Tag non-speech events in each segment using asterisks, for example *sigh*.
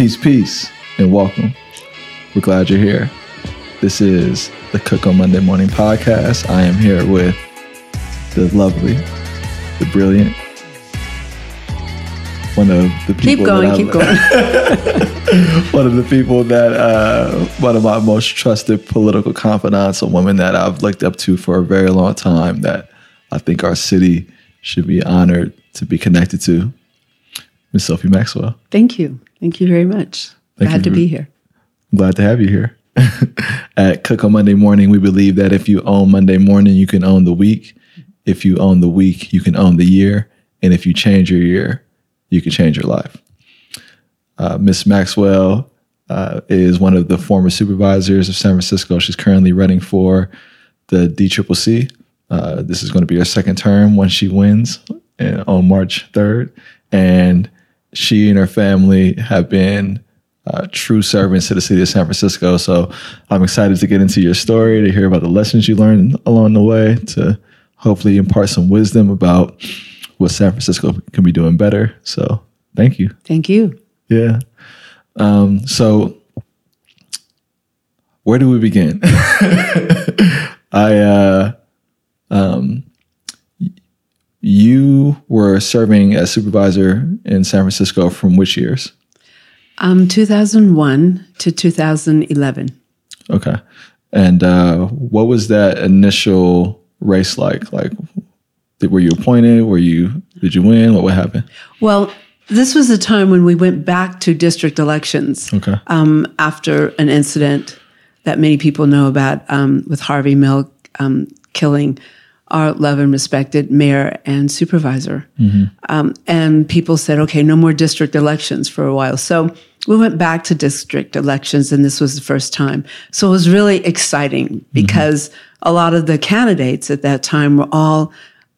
Peace, peace, and welcome. We're glad you're here. This is the Cook on Monday Morning podcast. I am here with the lovely, the brilliant, one of the people. Keep going, that keep going. one of the people that, uh, one of my most trusted political confidants, a woman that I've looked up to for a very long time. That I think our city should be honored to be connected to. Miss Sophie Maxwell. Thank you. Thank you very much. Thank Glad to be here. Glad to have you here. *laughs* At Cook on Monday Morning, we believe that if you own Monday morning, you can own the week. If you own the week, you can own the year. And if you change your year, you can change your life. Uh, Miss Maxwell uh, is one of the former supervisors of San Francisco. She's currently running for the DCCC. Uh, this is going to be her second term when she wins uh, on March 3rd. And she and her family have been uh, true servants to the city of San Francisco. So I'm excited to get into your story, to hear about the lessons you learned along the way, to hopefully impart some wisdom about what San Francisco can be doing better. So thank you. Thank you. Yeah. Um, so where do we begin? *laughs* I uh um you were serving as supervisor in San Francisco from which years? Um, 2001 to 2011. Okay. And uh what was that initial race like? Like did, were you appointed? Were you did you win? What would happen? Well, this was a time when we went back to district elections Okay. um, after an incident that many people know about um, with Harvey Milk um, killing our loved and respected mayor and supervisor. Um, and people said, okay, no more district elections for a while. So we went back to district elections, and this was the first time. So it was really exciting because a lot of the candidates at that time were all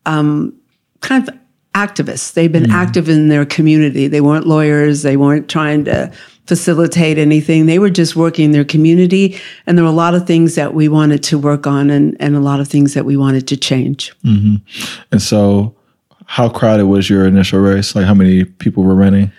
um, kind of activists. They've been active in their community. They weren't lawyers. They weren't trying to facilitate anything. They were just working in their community. And there were a lot of things that we wanted to work on and, and a lot of things that we wanted to change. Mm-hmm. And so how crowded was your initial race? Like how many people were running?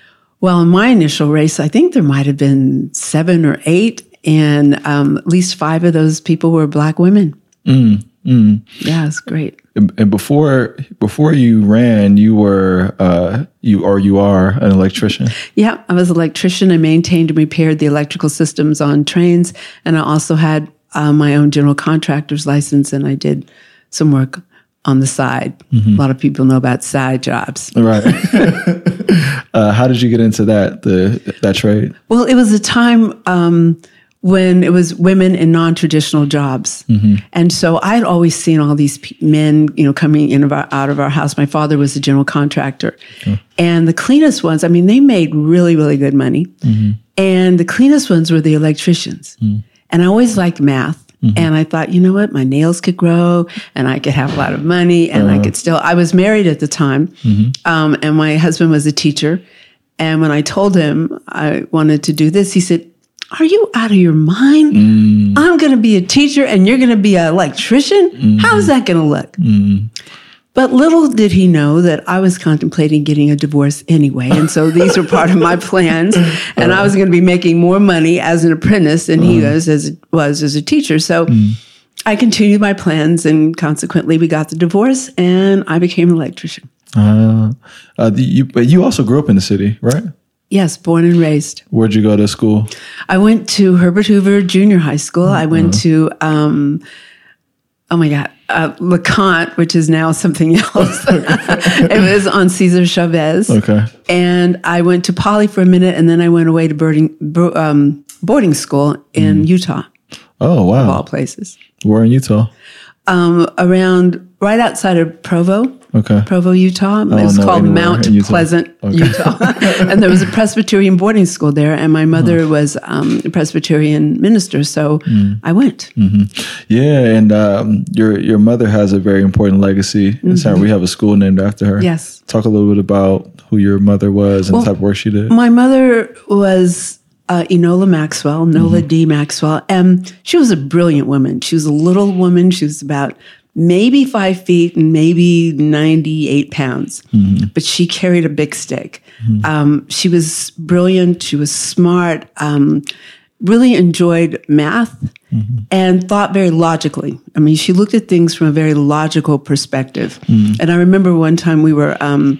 Well, in my initial race, I think there might have been seven or eight, and um, at least five of those people were black women. Mm, mm. Yeah, it's great. And before before you ran, you were uh, you or you are an electrician. Yeah, I was an electrician. I maintained and repaired the electrical systems on trains, and I also had uh, my own general contractor's license, and I did some work on the side. A lot of people know about side jobs. Right. *laughs* uh, how did you get into that the that trade? Well, it was a time um, when it was women in non-traditional jobs, mm-hmm. and so I had always seen all these pe- men, you know, coming in of our, out of our house. My father was a general contractor, and the cleanest ones. I mean, they made really, really good money, mm-hmm. and the cleanest ones were the electricians. Mm. And I always liked math. Mm-hmm. And I thought, you know what, my nails could grow and I could have a lot of money and I uh-huh. could still, I was married at the time. Um, and my husband was a teacher. And when I told him I wanted to do this, he said, Are you out of your mind? Mm. I'm going to be a teacher and you're going to be an electrician? Mm. How's that going to look? Mm. But little did he know that I was contemplating getting a divorce anyway. And so these were part of my plans. *laughs* And I was going to be making more money as an apprentice than he was as, was as a teacher. So I continued my plans and consequently we got the divorce and I became an electrician. Uh, uh, you, but you also grew up in the city, right? Yes, born and raised. Where'd you go to school? I went to Herbert Hoover Junior High School. I went to, um, oh my God, uh, LeConte, which is now something *laughs* else. it was on Cesar Chavez. Okay. And I went to Poly for a minute, and then I went away to boarding, um, boarding school in Utah, Oh of all places. Where in Utah? Um, around right outside of Provo, Okay. Provo, Utah. it was called Mount Utah. Pleasant, Okay. Utah. *laughs* and there was a Presbyterian boarding school there, and my mother was um, a Presbyterian minister, so Mm. I went. Yeah, and um, your your mother has a very important legacy. San- We have a school named after her. Yes. Talk a little bit about who your mother was and the type of work she did. My mother was uh, Enola Maxwell, Nola D. Maxwell, and she was a brilliant woman. She was a little woman. She was about maybe five feet and maybe 98 pounds, but she carried a big stick. Um, she was brilliant. She was smart, um, really enjoyed math and thought very logically. I mean, she looked at things from a very logical perspective. And I remember one time we were, um,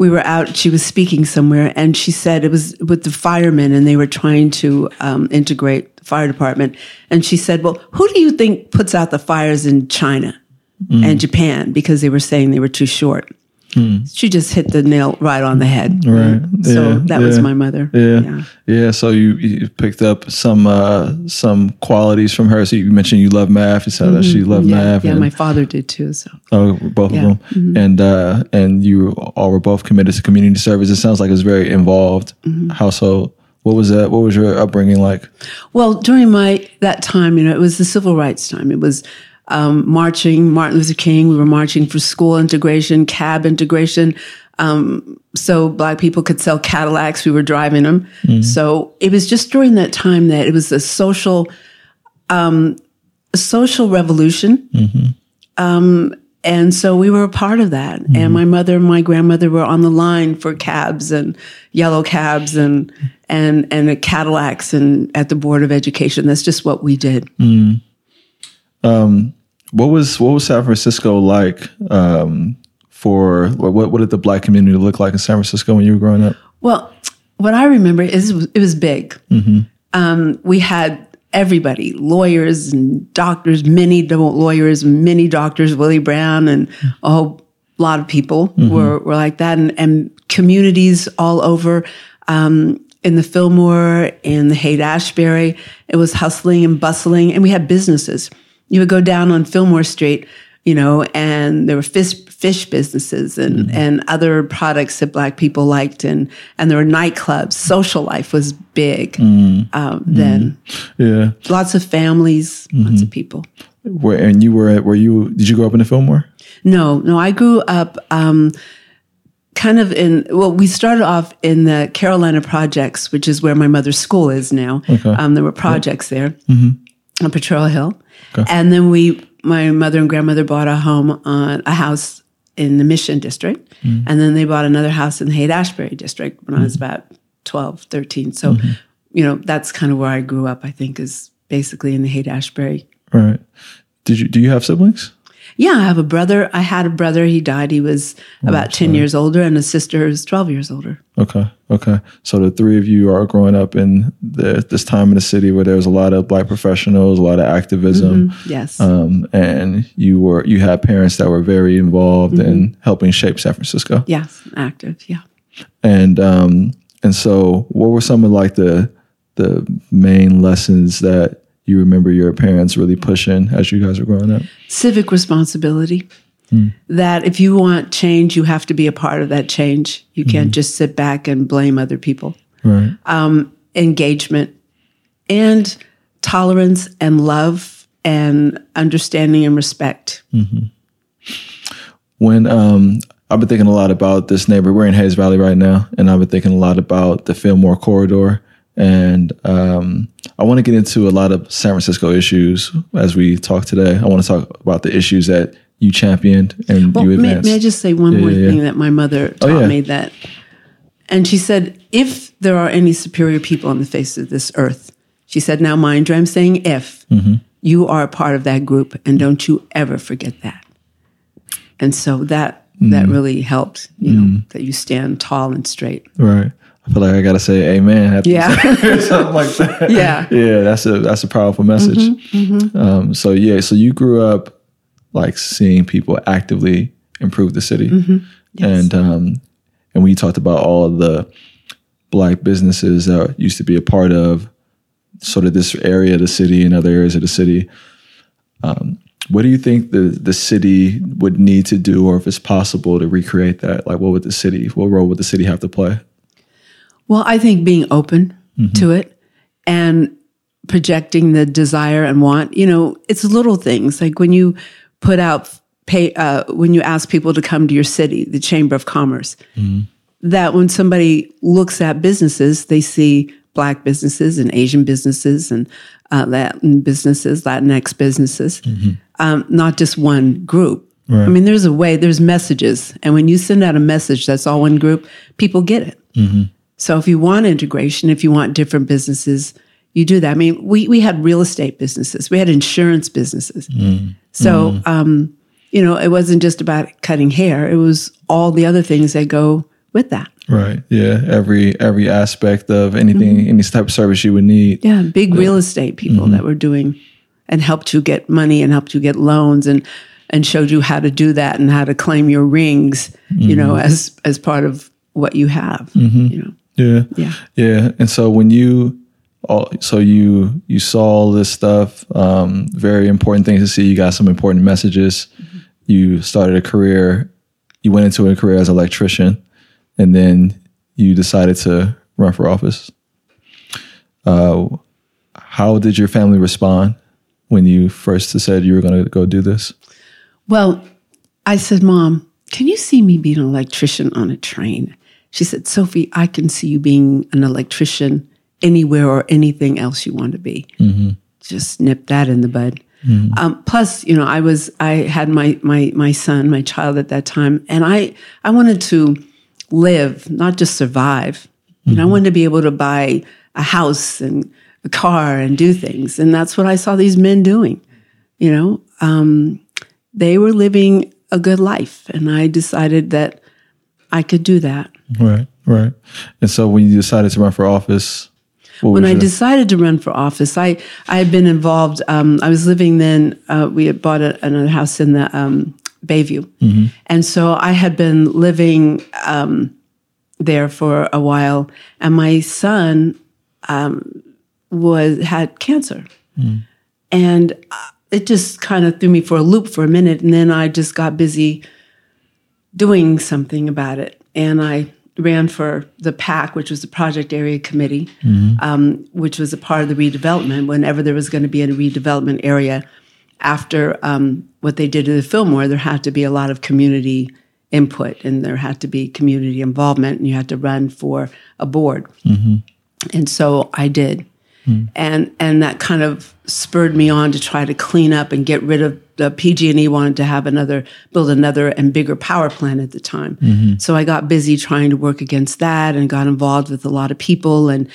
we were out, she was speaking somewhere, and she said it was with the firemen, and they were trying to um, integrate the fire department. And she said, Well, who do you think puts out the fires in China and Japan? Because they were saying they were too short. She just hit the nail right on the head. Right. So Yeah, that was my mother. Yeah. yeah. So you, you picked up some uh, some qualities from her. So you mentioned you love math. You said that she loved Mm-hmm. Yeah, math. yeah and, my father did too. So oh, both Yeah. Mm-hmm. of them. And uh, and you all were both committed to community service. It sounds like it was very involved Mm-hmm. household. What was that? What was your upbringing like? Well, during my that time, you know, it was the civil rights time. It was um, marching, Martin Luther King. We were marching for school integration, cab integration, um, so black people could sell Cadillacs. We were driving them. So it was just during that time that it was a social, um, a social revolution. Um, and so we were a part of that. And my mother and my grandmother were on the line for cabs and yellow cabs and and and Cadillacs and at the Board of Education. That's just what we did. What was what was San Francisco like um, for what what did the black community look like in San Francisco when you were growing up? Well, what I remember is it was, big. Um, we had everybody, lawyers and doctors, many lawyers, many doctors, Willie Brown, and a whole lot of people were, were like that, and, and communities all over. Um, in the Fillmore, in the Haight Ashbury, it was hustling and bustling, and we had businesses. You would go down on Fillmore Street, you know, and there were fish fish businesses and and other products that Black people liked, and and there were nightclubs. Social life was big um, then. Yeah, Lots of families, lots of people. where and you were at where you did you grow up in the Fillmore? No, no, I grew up um, kind of in, well, we started off in the Carolina Projects, which is where my mother's school is now. Um, there were projects there on Potrero Hill. And then we, my mother and grandmother bought a home on a house in the Mission District. Mm-hmm. And then they bought another house in the Haight Ashbury District when I was mm-hmm. about 12, 13. So, mm-hmm. you know, that's kind of where I grew up, I think, is basically in the Haight Ashbury Right. Did you do you have siblings? Yeah, I have a brother. I had a brother. He died. He was about 10 years older, and a sister who's 12 years older. Okay. Okay. So the three of you are growing up in the, this time in the city where there's a lot of black professionals, a lot of activism, Yes. um, and you were you had parents that were very involved in helping shape San Francisco. yes, active. Yeah. And um, and so, what were some of like the the main lessons that you remember your parents really pushing as you guys were growing up? Civic responsibility. Hmm. That if you want change, you have to be a part of that change. You can't hmm. just sit back and blame other people. Right. Um, engagement and tolerance and love and understanding and respect. Mm-hmm. when um I've been thinking a lot about this neighbor. We're in Hayes Valley right now, and I've been thinking a lot about the Fillmore corridor. And um, I want to get into a lot of San Francisco issues as we talk today. I want to talk about the issues that you championed and Well, you may, advanced. may I just say one Yeah, more yeah, thing that my mother taught yeah. me that, and she said, if there are any superior people on the face of this earth, she said, now mind you, I'm saying if Mm-hmm. you are a part of that group, and don't you ever forget that. And so that that Mm. really helped, you know, that you stand tall and straight. right. I feel like I gotta say amen. after Yeah. *laughs* something like that. Yeah. yeah. That's a that's a powerful message. Mm-hmm, Um, so yeah, so you grew up like seeing people actively improve the city, Mm-hmm. and um, and we talked about all the black businesses that used to be a part of sort of this area of the city and other areas of the city. Um, what do you think the the city would need to do, or if it's possible to recreate that? Like, what would the city, what role would the city have to play? Well, I think being open to it and projecting the desire and want, you know, it's little things like when you put out pay, uh, when you ask people to come to your city, the Chamber of Commerce, that when somebody looks at businesses, they see black businesses and Asian businesses and uh, Latin businesses, Latinx businesses, um, not just one group. I mean, there's a way, there's messages. And when you send out a message that's all one group, people get it. So if you want integration, if you want different businesses, you do that. I mean, we, we had real estate businesses, we had insurance businesses. Mm. So, mm. um, you know, it wasn't just about cutting hair, it was all the other things that go with that. Right. Yeah. Every every aspect of anything, mm-hmm. any type of service you would need. Yeah, big real estate people mm-hmm. that were doing and helped you get money and helped you get loans and and showed you how to do that and how to claim your rings, you know, mm-hmm. as as part of what you have. You know. Yeah. Yeah. Yeah. And so when you all so you you saw all this stuff, um, very important things to see. You got some important messages. You started a career, you went into a career as an electrician, and then you decided to run for office. Uh, how did your family respond when you first said you were going to go do this? Well, I said, Mom, can you see me being an electrician on a train? She said, Sophie, I can see you being an electrician anywhere or anything else you want to be. Just nip that in the bud. Um, plus, you know, I was I had my my my son, my child at that time, and I I wanted to live, not just survive. You know, I wanted to be able to buy a house and a car and do things, and that's what I saw these men doing. You know, um, they were living a good life, and I decided that I could do that. Right, right. And so when you decided to run for office, what When I your- decided to run for office, I I had been involved. Um, I was living then. Uh, we had bought a, another house in the um, Bayview, and so I had been living um, there for a while. And my son um, was had cancer, and uh, it just kind of threw me for a loop for a minute. And then I just got busy doing something about it. And I ran for the PAC, which was the Project Area Committee, um, which was a part of the redevelopment. Whenever there was going to be a redevelopment area after um, what they did to the Fillmore, there had to be a lot of community input and there had to be community involvement, and you had to run for a board. And so I did. And and that kind of spurred me on to try to clean up and get rid of the PG&E wanted to have another build another and bigger power plant at the time. Mm-hmm. So I got busy trying to work against that and got involved with a lot of people and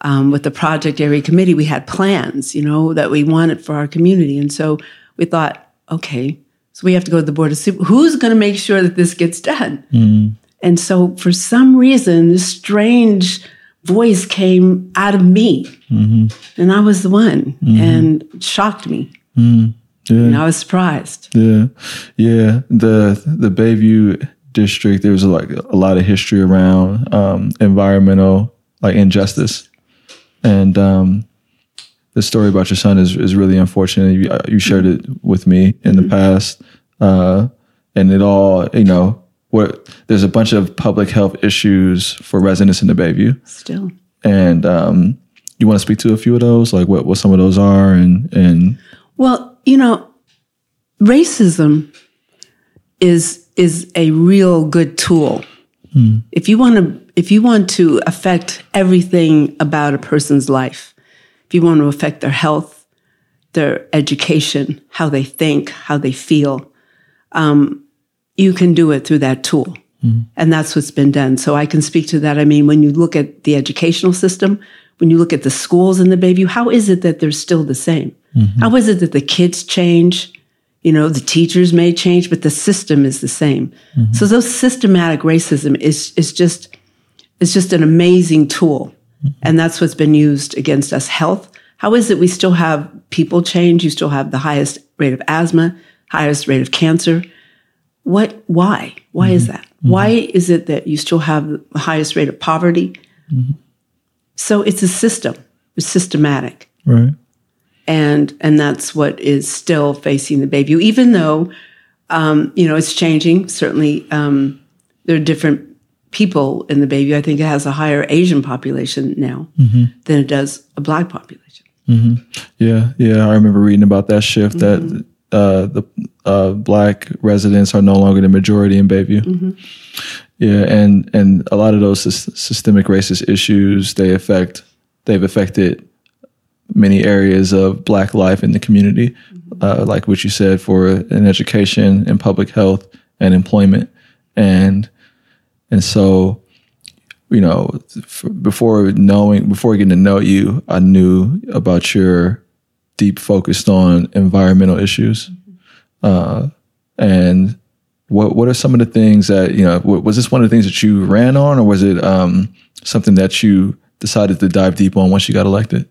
um, with the project area committee we had plans, you know, that we wanted for our community. And so we thought, okay, so we have to go to the board of super who's going to make sure that this gets done? Mm-hmm. And so for some reason, this strange voice came out of me. Mm-hmm. And I was the one and shocked me. And I was surprised. Yeah, yeah. The the Bayview district, there was like a lot of history around um, environmental like injustice, and um, the story about your son is is really unfortunate. You, uh, you shared it with me in the past, uh, and it all you know. What there's a bunch of public health issues for residents in the Bayview, Still. and um, you want to speak to a few of those, like what what some of those are, and and Well, you know, racism is is a real good tool. If you want to if you want to affect everything about a person's life, if you want to affect their health, their education, how they think, how they feel, um, you can do it through that tool. And that's what's been done. So I can speak to that. I mean, when you look at the educational system, when you look at the schools in the Bayview, how is it that they're still the same? How is it that the kids change? You know, the teachers may change, but the system is the same. Mm-hmm. So those systematic racism is is just is just an amazing tool. Mm-hmm. And that's what's been used against us. Health. How is it we still have people change? You still have the highest rate of asthma, highest rate of cancer. What why? Why is mm-hmm. that? Why is it that you still have the highest rate of poverty? So it's a system. It's systematic right. And and that's what is still facing the Bayview, even though um, you know it's changing. Certainly, um, there are different people in the Bayview. I think it has a higher Asian population now than it does a black population. Yeah, yeah, I remember reading about that shift that uh, the uh, black residents are no longer the majority in Bayview. Yeah, and and a lot of those sys- systemic racist issues they affect they've affected many areas of Black life in the community, uh, like what you said for an education and public health and employment, and and so you know before knowing before getting to know you, I knew about your deep focused on environmental issues, uh, and what what are some of the things that you know was this one of the things that you ran on, or was it um, something that you decided to dive deep on once you got elected?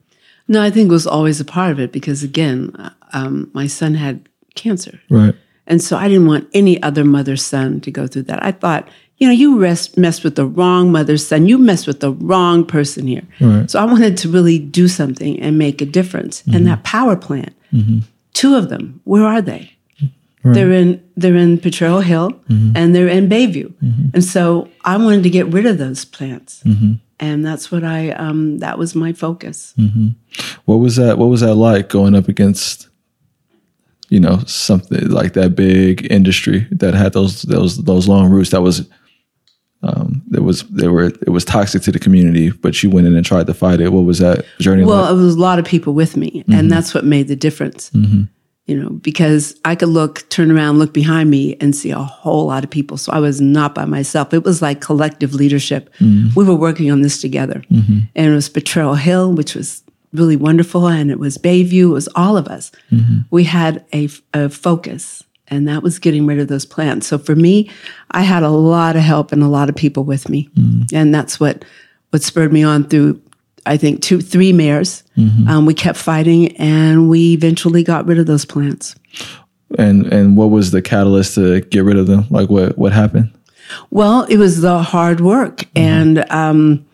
No, I think it was always a part of it because again, um, my son had cancer, Right. and so I didn't want any other mother's son to go through that. I thought, you know, you rest, messed with the wrong mother's son. You messed with the wrong person here. Right. So I wanted to really do something and make a difference. And mm-hmm. that power plant, mm-hmm. two of them, where are they? They're in they're in Potrero Hill mm-hmm. and they're in Bayview, and so I wanted to get rid of those plants, and that's what I um, that was my focus. What was that? What was that like going up against, you know, something like that big industry that had those those those long roots? That was, um, there was there were it was toxic to the community, but you went in and tried to fight it. What was that journey Well, like? it was a lot of people with me, and that's what made the difference. You know, because I could look, turn around, look behind me, and see a whole lot of people. So I was not by myself. It was like collective leadership. Mm-hmm. We were working on this together, mm-hmm. and it was Potrero Hill, which was really wonderful, and it was Bayview. It was all of us. Mm-hmm. We had a, a focus, and that was getting rid of those plants. So for me, I had a lot of help and a lot of people with me, and that's what what spurred me on through I think two, three mayors. Um, we kept fighting, and we eventually got rid of those plants. and and what was the catalyst to get rid of them? Like what what happened? Well, it was the hard work, and um,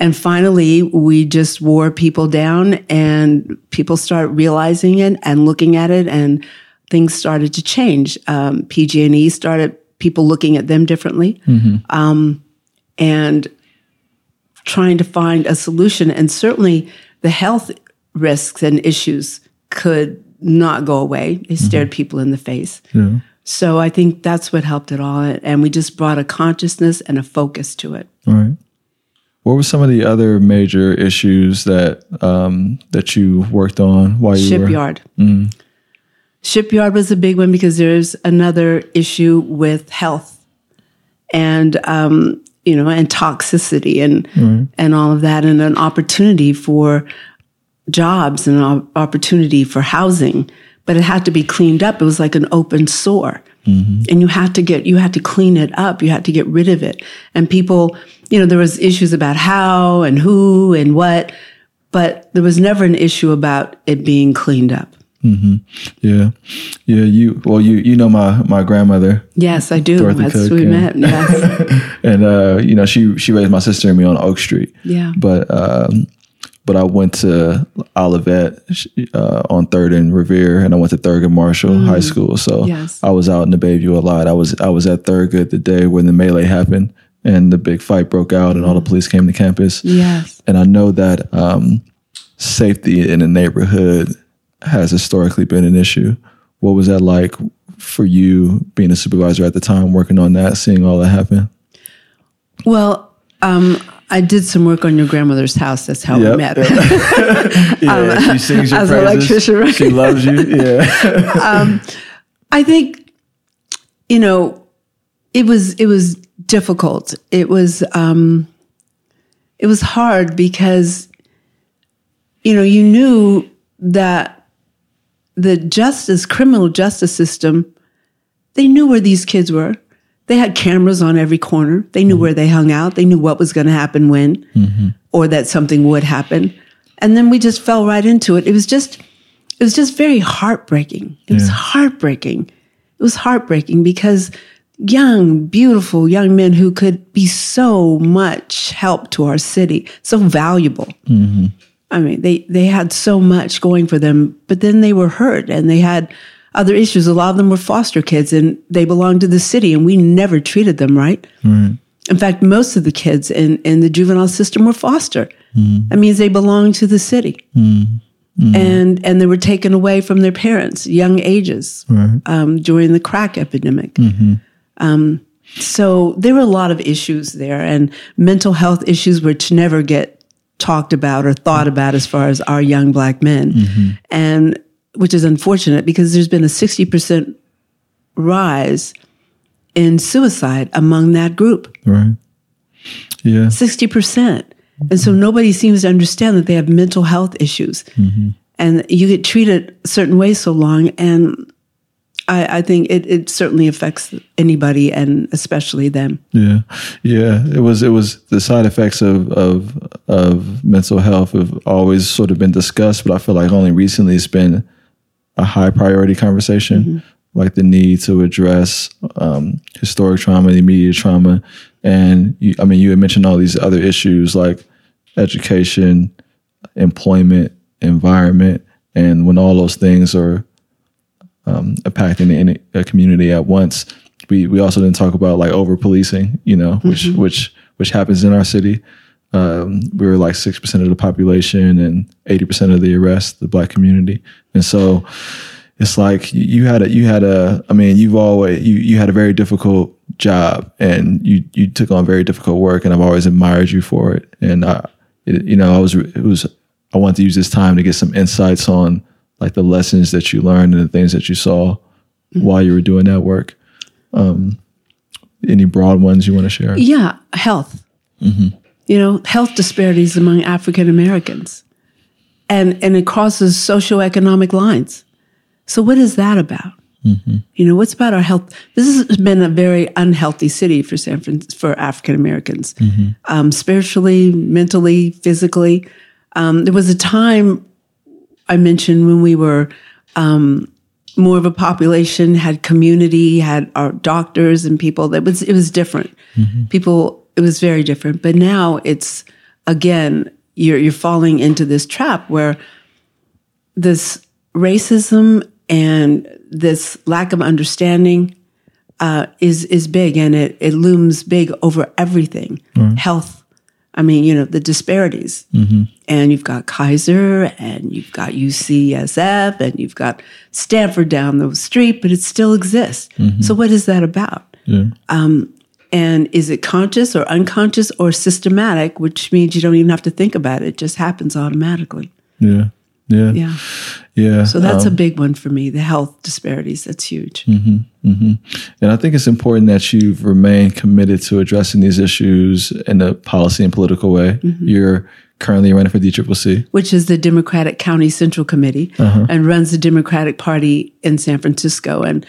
and finally, we just wore people down, and people start realizing it and looking at it, and things started to change. Um, PG&E started people looking at them differently, um, and trying to find a solution. And certainly, the health risks and issues could not go away. They stared people in the face. Yeah. So I think that's what helped it all. And we just brought a consciousness and a focus to it. All right. What were some of the other major issues that um, that you worked on while you were? Shipyard. Shipyard was a big one because there's another issue with health and, um, you know, and toxicity and, mm-hmm. and all of that, and an opportunity for jobs and an opportunity for housing. But it had to be cleaned up. It was like an open sore. Mm-hmm. And you had to get, you had to clean it up. You had to get rid of it. And people, you know, there was issues about how and who and what, but there was never an issue about it being cleaned up. Yeah, yeah. You well, you you know my my grandmother, Yes, I do. Dorothy That's Cook, who we yeah. met. Yes. *laughs* and uh, you know she she raised my sister and me on Oak Street. Yeah. But um, but I went to Olivet uh, on Third and Revere, and I went to Thurgood Marshall High School. So Mm. Yes. I was out in the Bayview a lot. I was I was at Thurgood the day when the melee happened and the big fight broke out, and all the police came to campus. yes. And I know that um, safety in the neighborhood has historically been an issue. What was that like for you being a supervisor at the time, working on that, seeing all that happen? Well, um, I did some work on your grandmother's house. That's how Yep. we met. *laughs* Yeah, *laughs* she sings your as an electrician, right? She loves you. *laughs* Yeah. I think, you know, it was it was difficult. It was um, it was hard because, you know, you knew that the justice, criminal justice system, they knew where these kids were. They had cameras on every corner. They knew mm-hmm. where they hung out. They knew what was going to happen when, mm-hmm. or that something would happen. And then we just fell right into it. It was just, it was just very heartbreaking. It was heartbreaking. It was heartbreaking because young, beautiful young men who could be so much help to our city, so valuable. Mm-hmm. I mean, they they had so much going for them, but then they were hurt and they had other issues. A lot of them were foster kids and they belonged to the city, and we never treated them right. In fact, most of the kids in, in the juvenile system were foster. That means they belonged to the city. And and they were taken away from their parents, young ages, um, during the crack epidemic. Um, so there were a lot of issues there, and mental health issues which never get talked about or thought about as far as our young black men. Mm-hmm. And which is unfortunate because there's been a 60% rise in suicide among that group. Right. Yeah. 60%. And so nobody seems to understand that they have mental health issues. And you get treated a certain way so long. And I, I think it, it certainly affects anybody and especially them. Yeah, yeah. It was it was the side effects of of of mental health have always sort of been discussed, but I feel like only recently it's been a high priority conversation, like the need to address um, historic trauma, the immediate trauma, and you, I mean, you had mentioned all these other issues like education, employment, environment, and when all those things are um, impacting the, the community at once. We we also didn't talk about like over policing, you know, which which which happens in our city. Um, we were like six percent of the population and eighty percent of the arrests, the black community, and so it's like you- you had a you had a I mean you've always you you had a very difficult job and you you took on very difficult work and I've always admired you for it and I it, you know I was it was I wanted to use this time to get some insights on like the lessons that you learned and the things that you saw while you were doing that work. Um, any broad ones you want to share? Yeah, health. You know, health disparities among African Americans, and and it crosses socioeconomic lines. So, what is that about? You know, what's about our health? This has been a very unhealthy city for San Fran- for African Americans, um, spiritually, mentally, physically. Um, there was a time I mentioned when we were um, more of a population, had community, had our doctors and people. That was it was different. People, it was very different. But now it's again, you're you're falling into this trap where this racism and this lack of understanding uh, is is big, and it it looms big over everything. Health. I mean, you know, the disparities. Mm-hmm. And you've got Kaiser and you've got UCSF and you've got Stanford down the street, but it still exists. Mm-hmm. So, what is that about? Yeah. Um, and is it conscious or unconscious or systematic, which means you don't even have to think about it? It just happens automatically. Yeah. Yeah. Yeah. Yeah. So, that's a um, big one for me the health disparities. That's huge. Mm-hmm, mm-hmm. And I think it's important that you've remained committed to addressing these issues in a policy and political way. Mm-hmm. You're currently running for DCCC. which is the Democratic County Central Committee uh-huh. and runs the Democratic Party in San Francisco. And,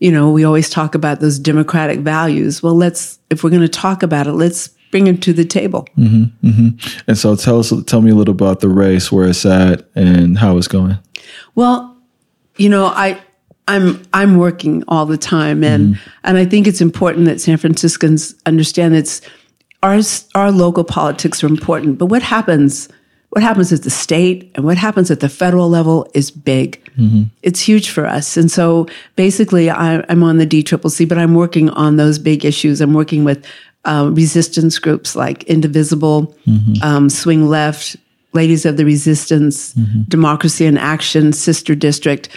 you know, we always talk about those democratic values. Well, let's, if we're going to talk about it, let's bring it to the table. Mm-hmm, mm-hmm. And so tell us, tell me a little about the race, where it's at, and how it's going. Well, you know, I, I'm I'm working all the time, and mm-hmm. and I think it's important that San Franciscans understand it's our our local politics are important. But what happens what happens at the state and what happens at the federal level is big. It's huge for us, and so basically, I, I'm on the DCCC, but I'm working on those big issues. I'm working with uh, resistance groups like Indivisible, um, Swing Left, Ladies of the Resistance, Democracy in Action, Sister District.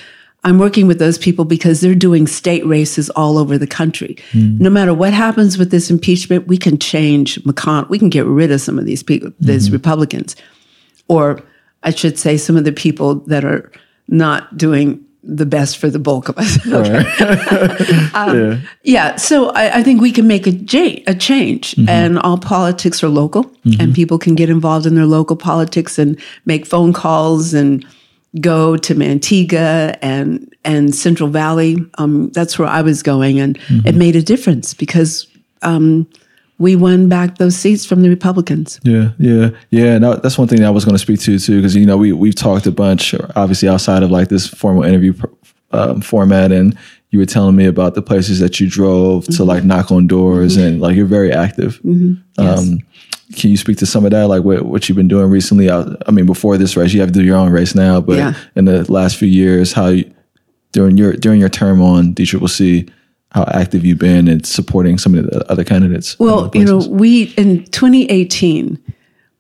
I'm working with those people because they're doing state races all over the country. No matter what happens with this impeachment, we can change McConnell. We can get rid of some of these people, these Republicans, or I should say, some of the people that are not doing the best for the bulk of us. *laughs* yeah. Yeah, so I, I think we can make a, ja- a change, and all politics are local, and people can get involved in their local politics and make phone calls and go to Manteca and and Central Valley. Um, that's where I was going, and it made a difference because um, we won back those seats from the Republicans. Yeah, yeah, yeah. No, that's one thing that I was going to speak to too, because you know we we've talked a bunch, obviously outside of like this formal interview um, format, and you were telling me about the places that you drove to like knock on doors, and like you're very active. Um, can you speak to some of that, like what what you've been doing recently? I, I mean, before this race, you have to do your own race now, but Yeah. in the last few years, how you, during your during your term on DCCC, how active you've been in supporting some of the other candidates? Well, other you know, we in 2018,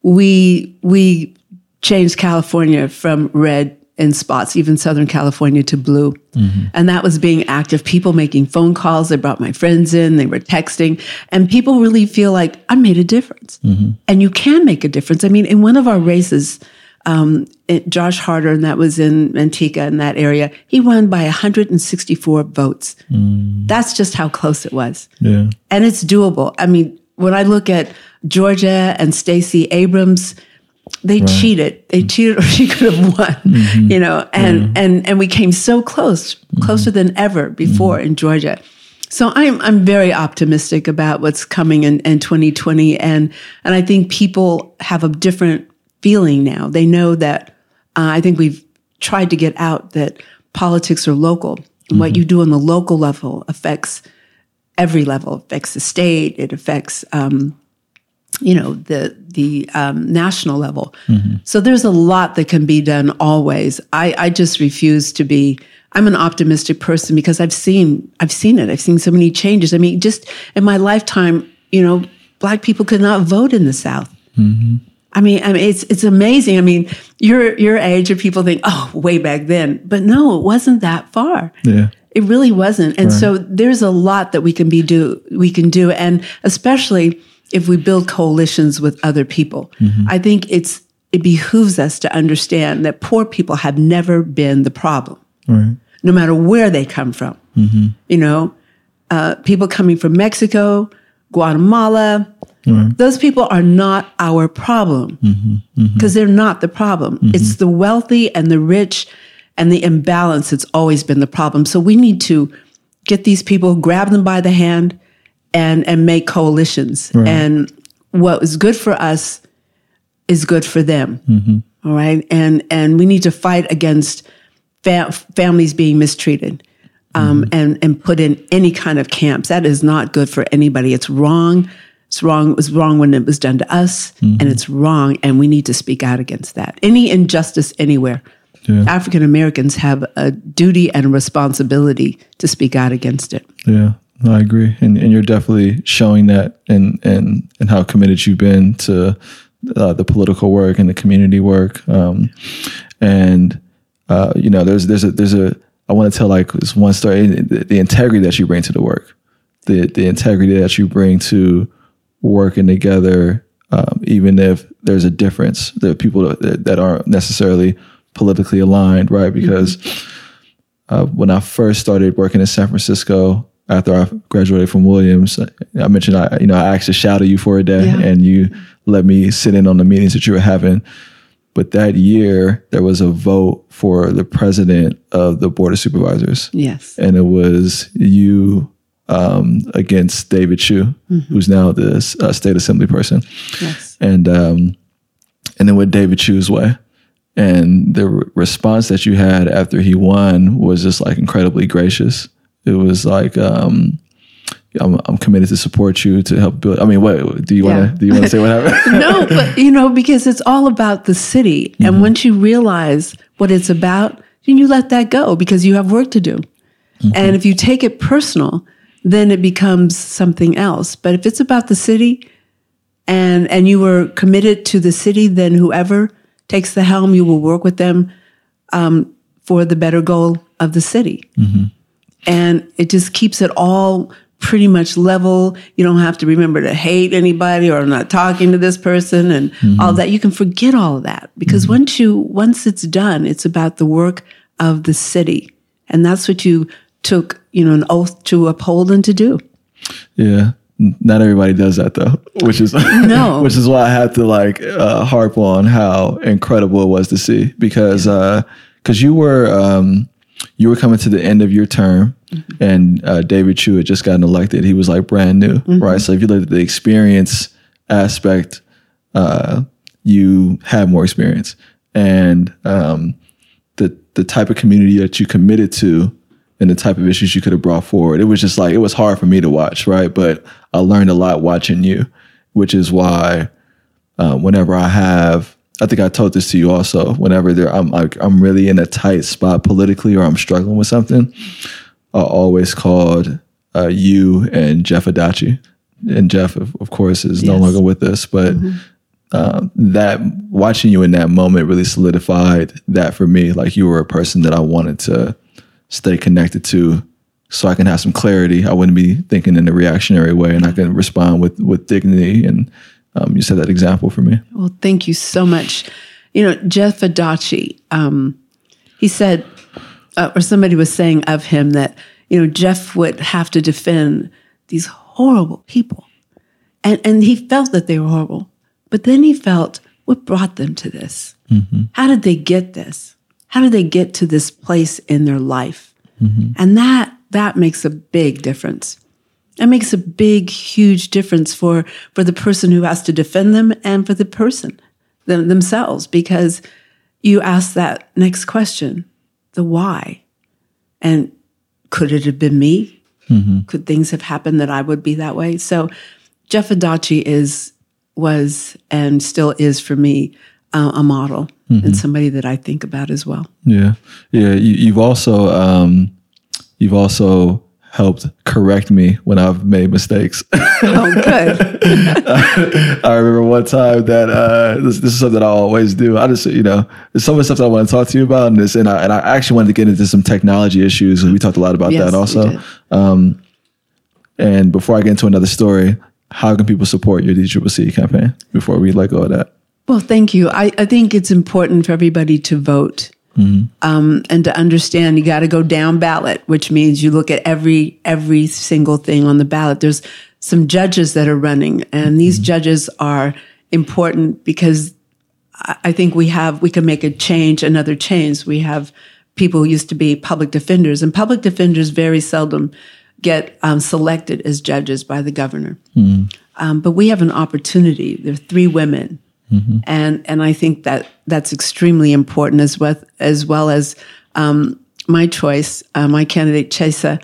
we we changed California from red in spots, even Southern California to blue. Mm-hmm. And that was being active, people making phone calls. They brought my friends in, they were texting, and people really feel like I made a difference. Mm-hmm. And you can make a difference. I mean, in one of our races, um, it, Josh Harder, and that was in Manteca in that area, he won by 164 votes. Mm. That's just how close it was. Yeah. And it's doable. I mean, when I look at Georgia and Stacey Abrams, they cheated. They cheated, or *laughs* she could have won. Mm-hmm. You know, and and and we came so close, mm-hmm. closer than ever before mm-hmm. in Georgia. So I'm I'm very optimistic about what's coming in, in 2020, and and I think people have a different feeling now. They know that uh, I think we've tried to get out that politics are local. And What you do on the local level affects every level. It affects the state. It affects um, you know the the um, national level. So there's a lot that can be done always. I, I just refuse to be. I'm an optimistic person because I've seen I've seen it. I've seen so many changes. I mean, just in my lifetime, you know, black people could not vote in the South. I mean, I mean, it's it's amazing. I mean, your your age, or people think, oh, way back then, but no, it wasn't that far. Yeah. It really wasn't. And so there's a lot that we can be do we can do and especially if we build coalitions with other people. I think it's it behooves us to understand that poor people have never been the problem. Right. No matter where they come from. You know, uh, people coming from Mexico, Guatemala, those people are not our problem mm-hmm, mm-hmm. because they're not the problem. Mm-hmm. It's the wealthy and the rich and the imbalance that's always been the problem. So we need to get these people, grab them by the hand, and and make coalitions. And what is good for us is good for them. All right, and and we need to fight against fa- families being mistreated. Um, and and put in any kind of camps. That is not good for anybody. It's wrong. It's wrong. It was wrong when it was done to us, and it's wrong. And we need to speak out against that. Any injustice anywhere. Yeah. African Americans have a duty and a responsibility to speak out against it. Yeah, no, I agree, and and you're definitely showing that, and and and how committed you've been to uh, the political work and the community work, um, and uh, you know, there's there's a there's a I want to tell like this one story, the, the integrity that you bring to the work, the the integrity that you bring to working together, um, even if there's a difference, there are people that, that aren't necessarily politically aligned, right? Because uh, when I first started working in San Francisco after I graduated from Williams, I mentioned I you know I asked to shadow you for a day, Yeah. and you let me sit in on the meetings that you were having. But that year, there was a vote for the president of the board of supervisors, Yes. and it was you um, against David Chiu, who's now the uh, state assembly person Yes. and um, and then with David Chiu's way. And the re- response that you had after he won was just like incredibly gracious. It was like, um, I'm, I'm committed to support you to help build. I mean, what do you want to do? You want to say what happened? *laughs* no, but you know, because it's all about the city. And once you realize what it's about, then you let that go because you have work to do. And if you take it personal, then it becomes something else. But if it's about the city and and you were committed to the city, then whoever takes the helm, you will work with them um, for the better goal of the city. Mm-hmm. And it just keeps it all pretty much level. You don't have to remember to hate anybody or I'm not talking to this person and mm-hmm. all that. You can forget all of that because mm-hmm. once you once it's done, it's about the work of the city. And that's what you took, you know, an oath to uphold and to do. Yeah. Not everybody does that though, which is *laughs* No. which is why I had to like uh, harp on how incredible it was to see because because you were um, you were coming to the end of your term and uh, David Chiu had just gotten elected. He was like brand new, right? So if you look at the experience aspect, uh, you have more experience and um, the the type of community that you committed to and the type of issues you could have brought forward. It was just like it was hard for me to watch, right? But I learned a lot watching you, which is why uh, whenever I have, I think I told this to you also. Whenever there, I'm like I'm really in a tight spot politically, or I'm struggling with something, I always called uh, you and Jeff Adachi. And Jeff, of, of course, is no longer with us, but um, that watching you in that moment really solidified that for me. Like you were a person that I wanted to stay connected to, so I can have some clarity. I wouldn't be thinking in a reactionary way, and I can respond with with dignity. And um, you set that example for me. Well, thank you so much. You know, Jeff Adachi, um, he said, uh, or somebody was saying of him that you know Jeff would have to defend these horrible people, and and he felt that they were horrible, but then he felt what brought them to this. How did they get this? How do they get to this place in their life? And that that makes a big difference. That makes a big, huge difference for for the person who has to defend them and for the person them, themselves, because you ask that next question, the why, and could it have been me? Could things have happened that I would be that way? So, Jeff Adachi is was and still is for me uh, a model and somebody that I think about as well. Yeah, yeah. You, you've also um, you've also helped correct me when I've made mistakes. *laughs* Oh, good. *laughs* I remember one time that uh, this, this is something I always do. I just, you know, there's so much stuff that I want to talk to you about, and this, and I, and I actually wanted to get into some technology issues. and We talked a lot about Yes, that also. Um, and before I get into another story, how can people support your DCCC campaign before we let go of that? Well, thank you. I, I think it's important for everybody to vote um, and to understand you got to go down ballot, which means you look at every every single thing on the ballot. There's some judges that are running, and these judges are important because I I think we have we can make a change, another change. We have people who used to be public defenders, and public defenders very seldom get um, selected as judges by the governor. Um, but we have an opportunity. There are three women, and and I think that that's extremely important as well as well as um, my choice, uh, my candidate Chesa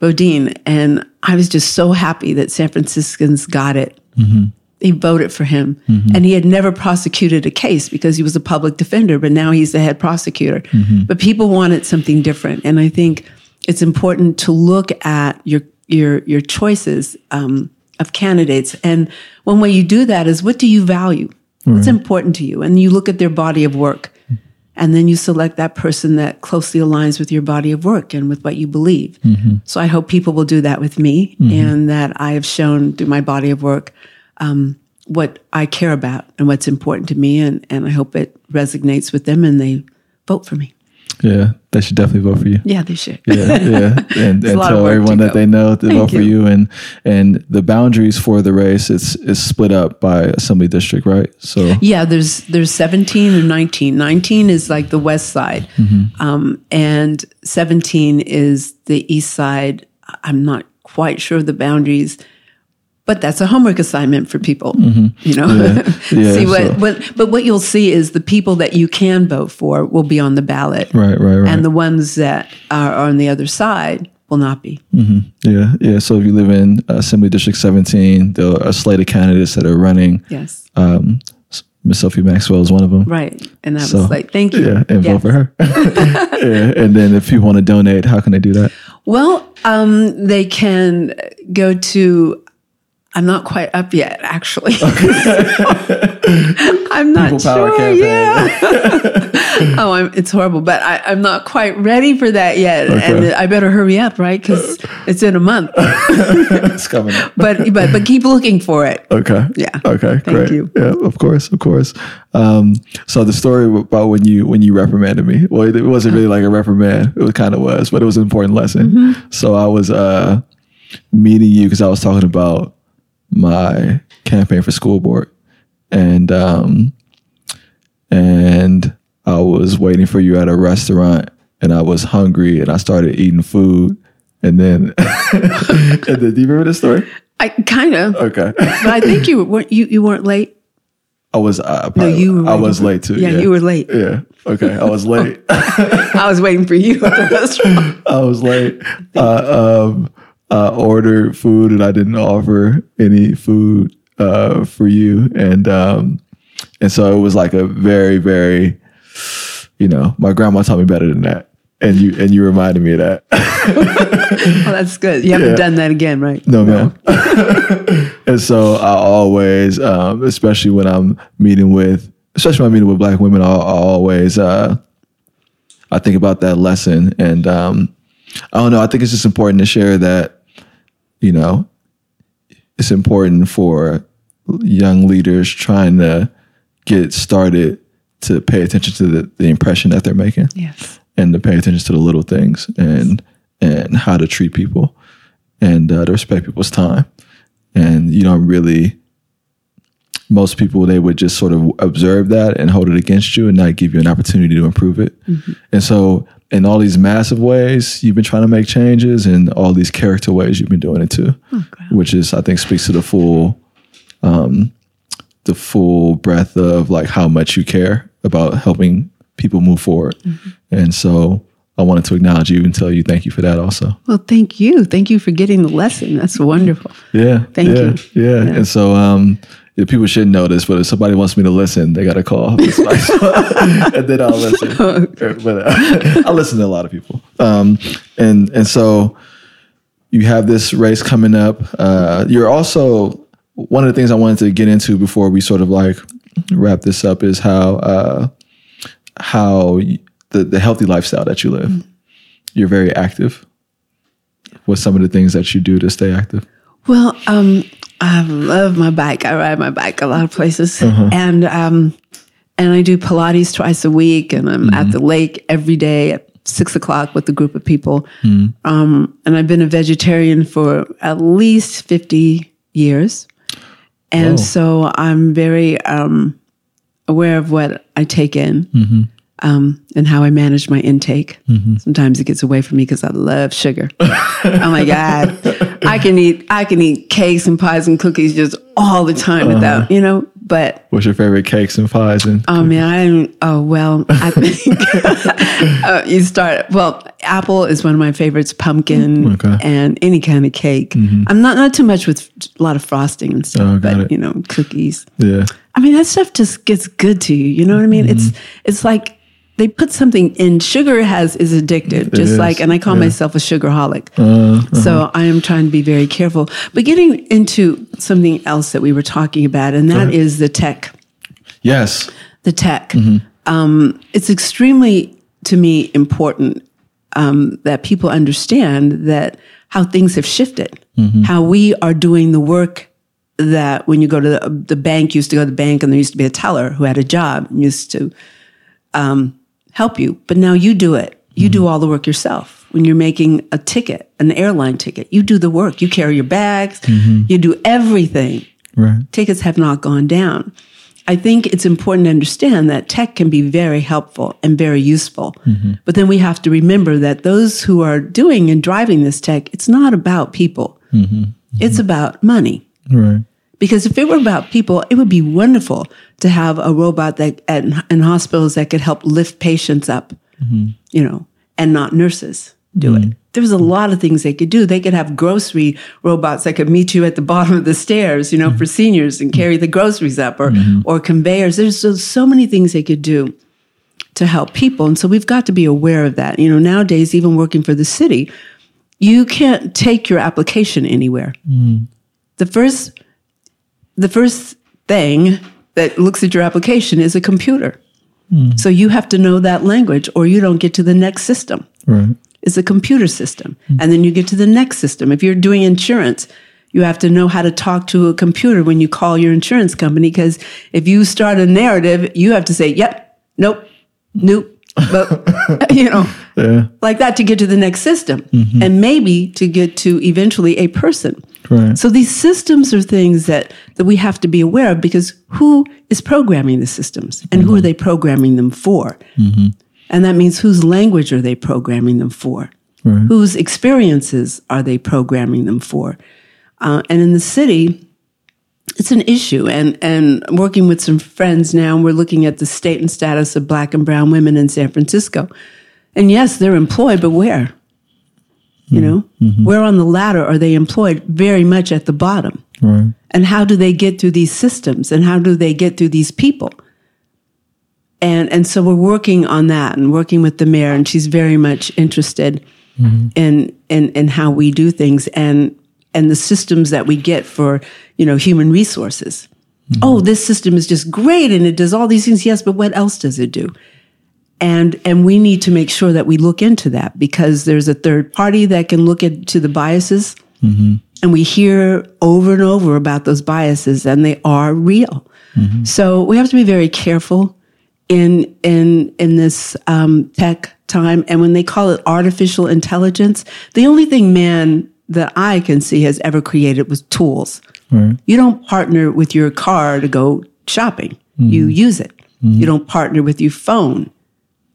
Boudin, and I was just so happy that San Franciscans got it. They voted for him, and he had never prosecuted a case because he was a public defender, but now he's the head prosecutor. But people wanted something different, and I think it's important to look at your your your choices um, of candidates, and one way you do that is what do you value? What's important to you? And you look at their body of work, and then you select that person that closely aligns with your body of work and with what you believe. So I hope people will do that with me, and that I have shown through my body of work um, what I care about and what's important to me, and and I hope it resonates with them, and they vote for me. Yeah, they should definitely vote for you. Yeah, they should. yeah, yeah, *laughs* and, and tell everyone that go. they know to Thank vote for you. you. And and the boundaries for the race it's is split up by assembly district, right? So Yeah, there's there's 17 and 19. 19 is like the west side, um, and 17 is the east side. I'm not quite sure of the boundaries, but that's a homework assignment for people. You know, *laughs* Yeah, see what, so- what. But what you'll see is the people that you can vote for will be on the ballot, right, right, right. and the ones that are on the other side will not be. yeah, yeah. So if you live in Assembly District 17, there are a slate of candidates that are running. Yes, Um, Miss Sophie Maxwell is one of them. right. And that So, was like, thank you. Yeah, and Yes. vote for her. *laughs* yeah, and then if you want to donate, how can they do that? Well, um, they can go to. I'm not quite up yet, actually. *laughs* *laughs* I'm not People sure. Campaign. Yeah. *laughs* oh, I'm, it's horrible, but I, I'm not quite ready for that yet, and I better hurry up, right? Because it's in a month. it's coming up. But but but keep looking for it. Okay. Yeah. Okay. Thank great. you. Yeah. Of course. Of course. Um, so the story about when you when you reprimanded me, well, it wasn't really like a reprimand. It was kind of was, but it was an important lesson. Mm-hmm. So I was uh, meeting you because I was talking about my campaign for school board, and um, and I was waiting for you at a restaurant, and I was hungry, and I started eating food. And then, *laughs* and then, do you remember this story? I kind of, Okay. but I think you weren't you you weren't late. I was. Uh, probably, you were I was late too. Yeah, you were late. Yeah. Okay. I was late. *laughs* I was waiting for you at the restaurant. *laughs* I was late. Uh, um, I ordered food and I didn't offer any food uh, for you, and um, and so it was like a very, very, you know, my grandma taught me better than that, and you and you reminded me of that. *laughs* well, that's good. You haven't Yeah. done that again, right? No, man. *laughs* and so I always, um, especially when I'm meeting with, especially when I'm meeting with black women, I, I always, uh, I think about that lesson, and um, I don't know. I think it's just important to share that, you know, it's important for young leaders trying to get started to pay attention to the, the impression that they're making. Yes. and to pay attention to the little things and and how to treat people and uh, to respect people's time. And you don't really most people they would just sort of observe that and hold it against you and not give you an opportunity to improve it. And so in all these massive ways you've been trying to make changes and all these character ways you've been doing it too which is i think speaks to the full um, the full breadth of like how much you care about helping people move forward and so i wanted to acknowledge you and tell you thank you for that also Well, thank you. Thank you for getting the lesson. That's wonderful. yeah Thank yeah, you. yeah and so um people should know this, but if somebody wants me to listen, they got to call. *laughs* And then I'll listen. *laughs* But uh, I listen to a lot of people. Um, and and so you have this race coming up. Uh, you're also one of the things I wanted to get into before we sort of like wrap this up is how uh, how the the healthy lifestyle that you live. You're very active. What's some of the things that you do to stay active? Well, um, I love my bike. I ride my bike a lot of places, and um, and I do Pilates twice a week, and I'm at the lake every day at six o'clock with a group of people. Um, and I've been a vegetarian for at least fifty years, and so I'm very um, aware of what I take in. Um, and how I manage my intake. Sometimes it gets away from me because I love sugar. *laughs* oh my god, I can eat I can eat cakes and pies and cookies just all the time without you know. But What's your favorite cakes and pies? And oh man, I don't. Oh well, I think *laughs* uh, you start. Well, apple is one of my favorites. Pumpkin Okay. and any kind of cake. I'm not not too much with a lot of frosting and stuff, Oh, but it. you know, cookies. yeah, I mean, that stuff just gets good to you. You know what I mean? It's it's like they put something in. Sugar has is addictive, just is, like, and I call yeah. myself a sugarholic. Uh, So I am trying to be very careful. But getting into something else that we were talking about, and that is the tech. yes, The tech. Um, it's extremely to me important um, that people understand that how things have shifted, how we are doing the work that when you go to the, the bank, you used to go to the bank and there used to be a teller who had a job and used to um, help you. But now you do it. You do all the work yourself. When you're making a ticket, an airline ticket, you do the work. You carry your bags, mm-hmm. you do everything right. tickets have not gone down. I think it's important to understand that tech can be very helpful and very useful. Mm-hmm. But then we have to remember that those who are doing and driving this tech, it's not about people. Mm-hmm. It's about money. Right. Because if it were about people, it would be wonderful to have a robot that at, in hospitals that could help lift patients up, mm-hmm. you know, and not nurses do it. Mm-hmm. There's a lot of things they could do. They could have grocery robots that could meet you at the *laughs* bottom of the stairs, you know, for mm-hmm. seniors and carry the groceries up or or conveyors. There's so, so many things they could do to help people. And so we've got to be aware of that. You know, nowadays, even working for the city, you can't take your application anywhere. The first the first thing that looks at your application is a computer. Hmm. So you have to know that language or you don't get to the next system. Right. It's a computer system. Hmm. And then you get to the next system. If you're doing insurance, you have to know how to talk to a computer when you call your insurance company because if you start a narrative, you have to say, "Yep, nope, nope." But *laughs* you know, Yeah. like that to get to the next system and maybe to get to eventually a person. Right. So these systems are things that, that we have to be aware of because who is programming the systems and who are they programming them for? And that means whose language are they programming them for? Right. Whose experiences are they programming them for? Uh, and in the city, it's an issue. And, and working with some friends now, we're looking at the state and status of black and brown women in San Francisco. And yes, they're employed, but where? You know, mm-hmm. where on the ladder are they employed? Very much at the bottom. Right. And how do they get through these systems? And how do they get through these people? And and so we're working on that and working with the mayor, and she's very much interested mm-hmm. in in in how we do things. And and the systems that we get for you know human resources. Mm-hmm. Oh, this system is just great and it does all these things. Yes, but what else does it do? And and we need to make sure that we look into that because there's a third party that can look into the biases. Mm-hmm. And we hear over and over about those biases and they are real. Mm-hmm. So we have to be very careful in in in this um, tech time. And when they call it artificial intelligence, the only thing man that I can see has ever created was tools. You don't partner with your car to go shopping. You mm-hmm. use it. You don't partner with your phone.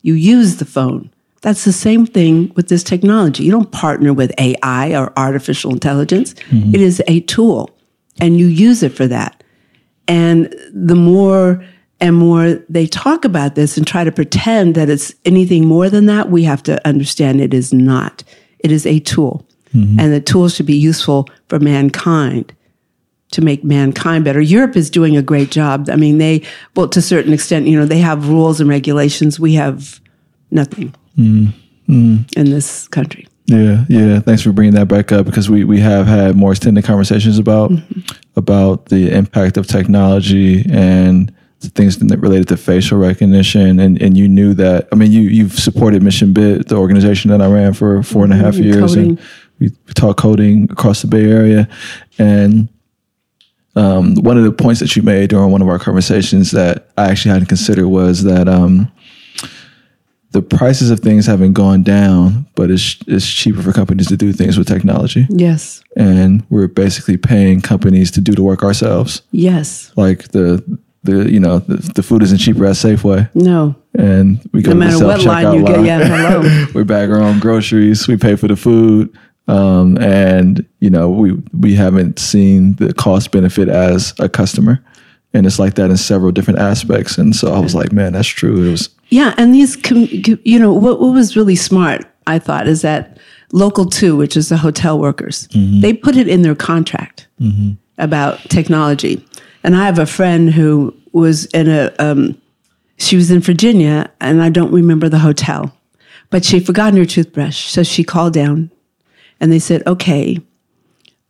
You use the phone. That's the same thing with this technology. You don't partner with AI or artificial intelligence. Mm-hmm. It is a tool and you use it for that. And the more and more they talk about this and try to pretend that it's anything more than that, we have to understand it is not. It is a tool. Mm-hmm. And the tool should be useful for mankind to make mankind better. Europe is doing a great job. I mean, they, well, to a certain extent, you know, they have rules and regulations. We have nothing in this country. Yeah, yeah. Thanks for bringing that back up because we, we have had more extended conversations about about the impact of technology and the things that related to facial recognition. And, and you knew that. I mean, you you've supported Mission Bit, the organization that I ran for four and a half Mhm, years, coding. and we taught coding across the Bay Area. And um, one of the points that you made during one of our conversations that I actually hadn't considered was that. Um, the prices of things haven't gone down, but it's it's cheaper for companies to do things with technology, Yes. and we're basically paying companies to do the work ourselves. Yes. Like the the you know the, the food isn't cheaper at Safeway, No. and we go No to the matter what line you get. Yeah. *laughs* Hello. we bag our own groceries. We pay for the food, um, and you know we we haven't seen the cost benefit as a customer, and it's like that in several different aspects. And so I was like, man, that's true. It was Yeah, and these, com- you know, what, what was really smart, I thought, is that Local 2, which is the hotel workers, they put it in their contract about technology. And I have a friend who was in a, um, she was in Virginia, and I don't remember the hotel, but she had forgotten her toothbrush. So she called down and they said, okay,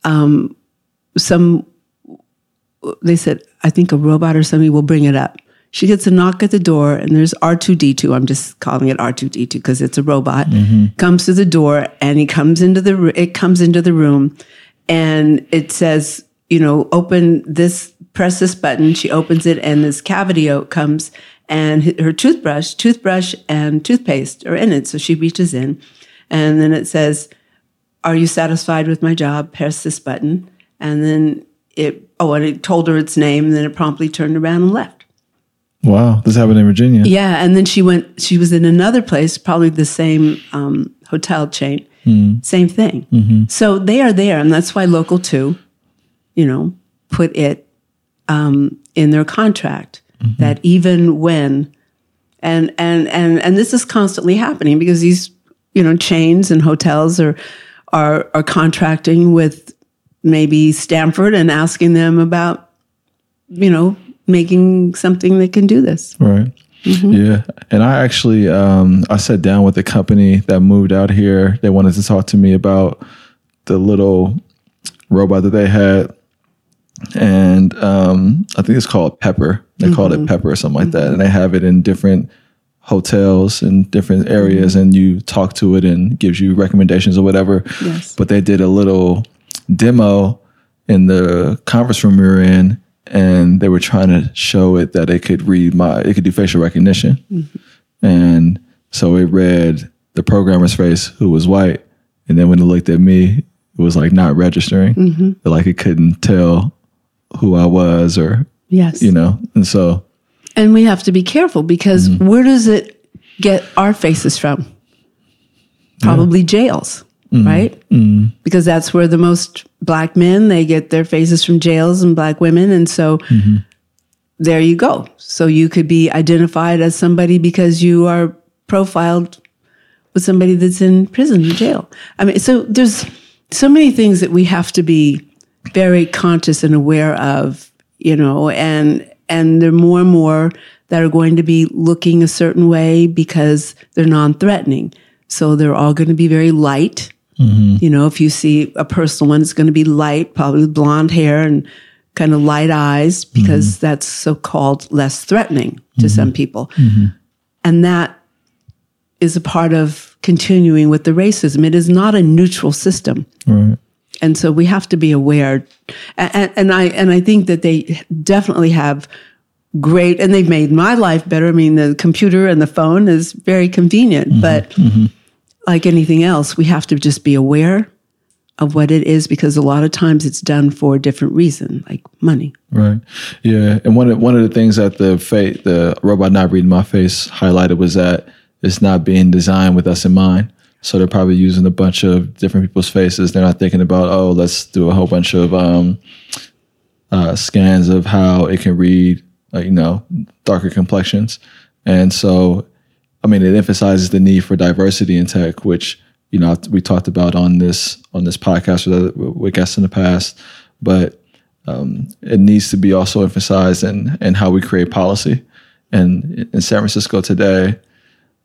um, some, they said, I think a robot or somebody will bring it up. She gets a knock at the door, and there's R2D2. I'm just calling it R2D2 because it's a robot. Comes to the door, and he comes into the it comes into the room, and it says, you know, open this, press this button. She opens it, and this cavity o- comes, and her toothbrush, toothbrush, and toothpaste are in it. So she reaches in, and then it says, "Are you satisfied with my job?" Press this button, and then it. Oh, and it told her its name, and then it promptly turned around and left. wow. This happened in Virginia. Yeah, and then she went. She was in another place, probably the same um, hotel chain. Same thing. So they are there, and that's why local two, you know, put it um, in their contract that even when, and and and and this is constantly happening because these you know chains and hotels are are are contracting with maybe Stanford and asking them about you know making something that can do this. Right. Yeah. And I actually um I sat down with a company that moved out here. They wanted to talk to me about the little robot that they had. And um I think it's called Pepper. They called it Pepper or something like that. And they have it in different hotels in different areas and you talk to it and gives you recommendations or whatever. Yes. But they did a little demo in the conference room we were in and they were trying to show it that it could read my it could do facial recognition. Mm-hmm. And so it read the programmer's face who was white. And then when it looked at me, it was like not registering. Mm-hmm. Like it couldn't tell who I was or Yes. you know. And so And we have to be careful because mm. where does it get our faces from? Probably jails, mm. right? Mm. Because that's where the most black men they get their faces from jails and black women, and so mm-hmm. there you go. So you could be identified as somebody because you are profiled with somebody that's in prison or jail. I mean, so there's so many things that we have to be very conscious and aware of, you know, and and there are more and more that are going to be looking a certain way because they're non-threatening. So they're all going to be very light, mm-hmm. You know, if you see a personal one, it's going to be light, probably with blonde hair and kind of light eyes, because mm-hmm. that's so called less threatening to some mm-hmm. people. And that is a part of continuing with the racism. It is not a neutral system. Right. And so we have to be aware. And, and I and I think that they definitely have great and they've made my life better. I mean, the computer and the phone is very convenient, mm-hmm. but mm-hmm. like anything else, we have to just be aware of what it is because a lot of times it's done for a different reason, like money. Right. Yeah. And one of one of the things that the the robot not reading my face highlighted was that it's not being designed with us in mind. So they're probably using a bunch of different people's faces. They're not thinking about, oh, let's do a whole bunch of um, uh, scans of how it can read, you know, darker complexions. And so, I mean, it emphasizes the need for diversity in tech, which you know we talked about on this on this podcast with, with guests in the past. But um, it needs to be also emphasized in in how we create policy. And in San Francisco today,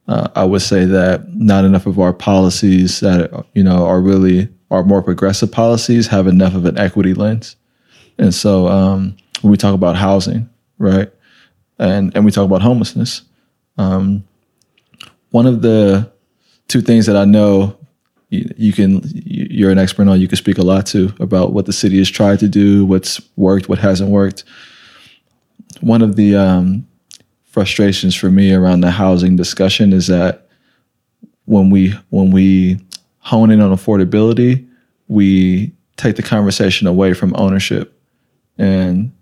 uh, I would say that not enough of our policies that you know are really are more progressive policies have enough of an equity lens. And so um, when we talk about housing, right, and and we talk about homelessness, um, one of the two things that I know you, you can you're an expert on, you can speak a lot to about what the city has tried to do, what's worked, what hasn't worked. One of the um, frustrations for me around the housing discussion is that when we when we hone in on affordability, we take the conversation away from ownership. And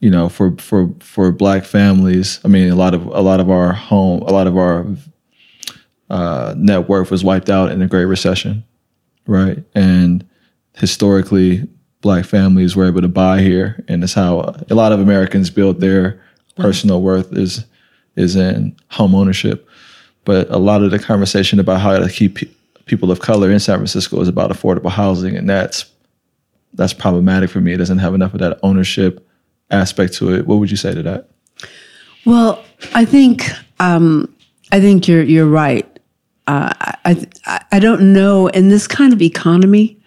you know, for for for black families, I mean, a lot of a lot of our home, a lot of our uh, net worth was wiped out in the Great Recession, right? And historically, black families were able to buy here, and it's how a lot of Americans built their personal worth is is in home ownership. But a lot of the conversation about how to keep people of color in San Francisco is about affordable housing, and that's that's problematic for me. It doesn't have enough of that ownership aspect to it. What would you say to that? Well, I think um, I think you're you're right. Uh, I, I I don't know in this kind of economy,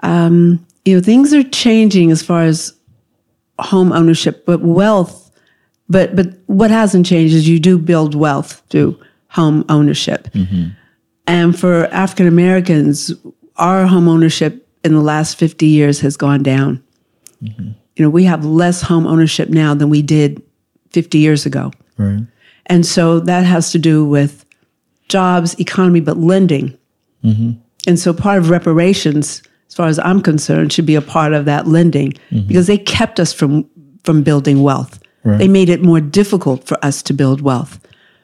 um, you know, things are changing as far as home ownership, but wealth. But but what hasn't changed is you do build wealth through home ownership, mm-hmm. and for African Americans, our home ownership in the last fifty years has gone down. Mm-hmm. You know, we have less home ownership now than we did fifty years ago. Right. And so that has to do with jobs, economy, but lending. Mm-hmm. And so part of reparations, as far as I'm concerned, should be a part of that lending because they kept us from from building wealth. They made it more difficult for us to build wealth.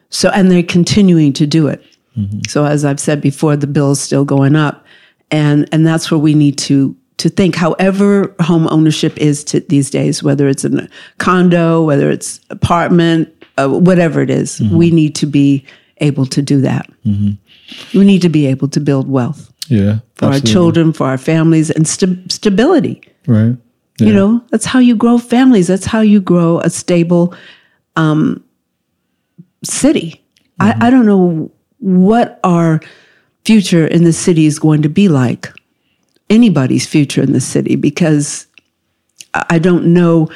So and they're continuing to do it. Mm-hmm. So as I've said before, the bill is still going up. And and that's where we need to to think however home ownership is to these days, whether it's a condo, whether it's apartment, uh, whatever it is, mm-hmm. we need to be able to do that. Mm-hmm. We need to be able to build wealth Yeah. for our children, for our families, and st- stability. Right. You know, that's how you grow families. That's how you grow a stable um, city. I, I don't know what our future in the city is going to be like, anybody's future in the city, because I I don't know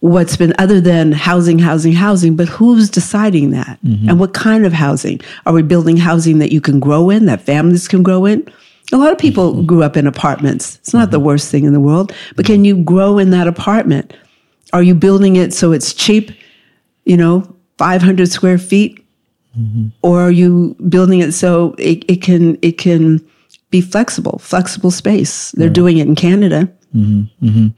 what's been other than housing, housing, housing, but who's deciding that? And what kind of housing? Are we building housing that you can grow in, that families can grow in? A lot of people grew up in apartments. It's not the mm-hmm. worst thing in the world, but can you grow in that apartment? Are you building it so it's cheap, you know, 500 square feet? Mm-hmm. Or are you building it so it, it can it can be flexible, flexible space? They're doing it in Canada. Mm-hmm.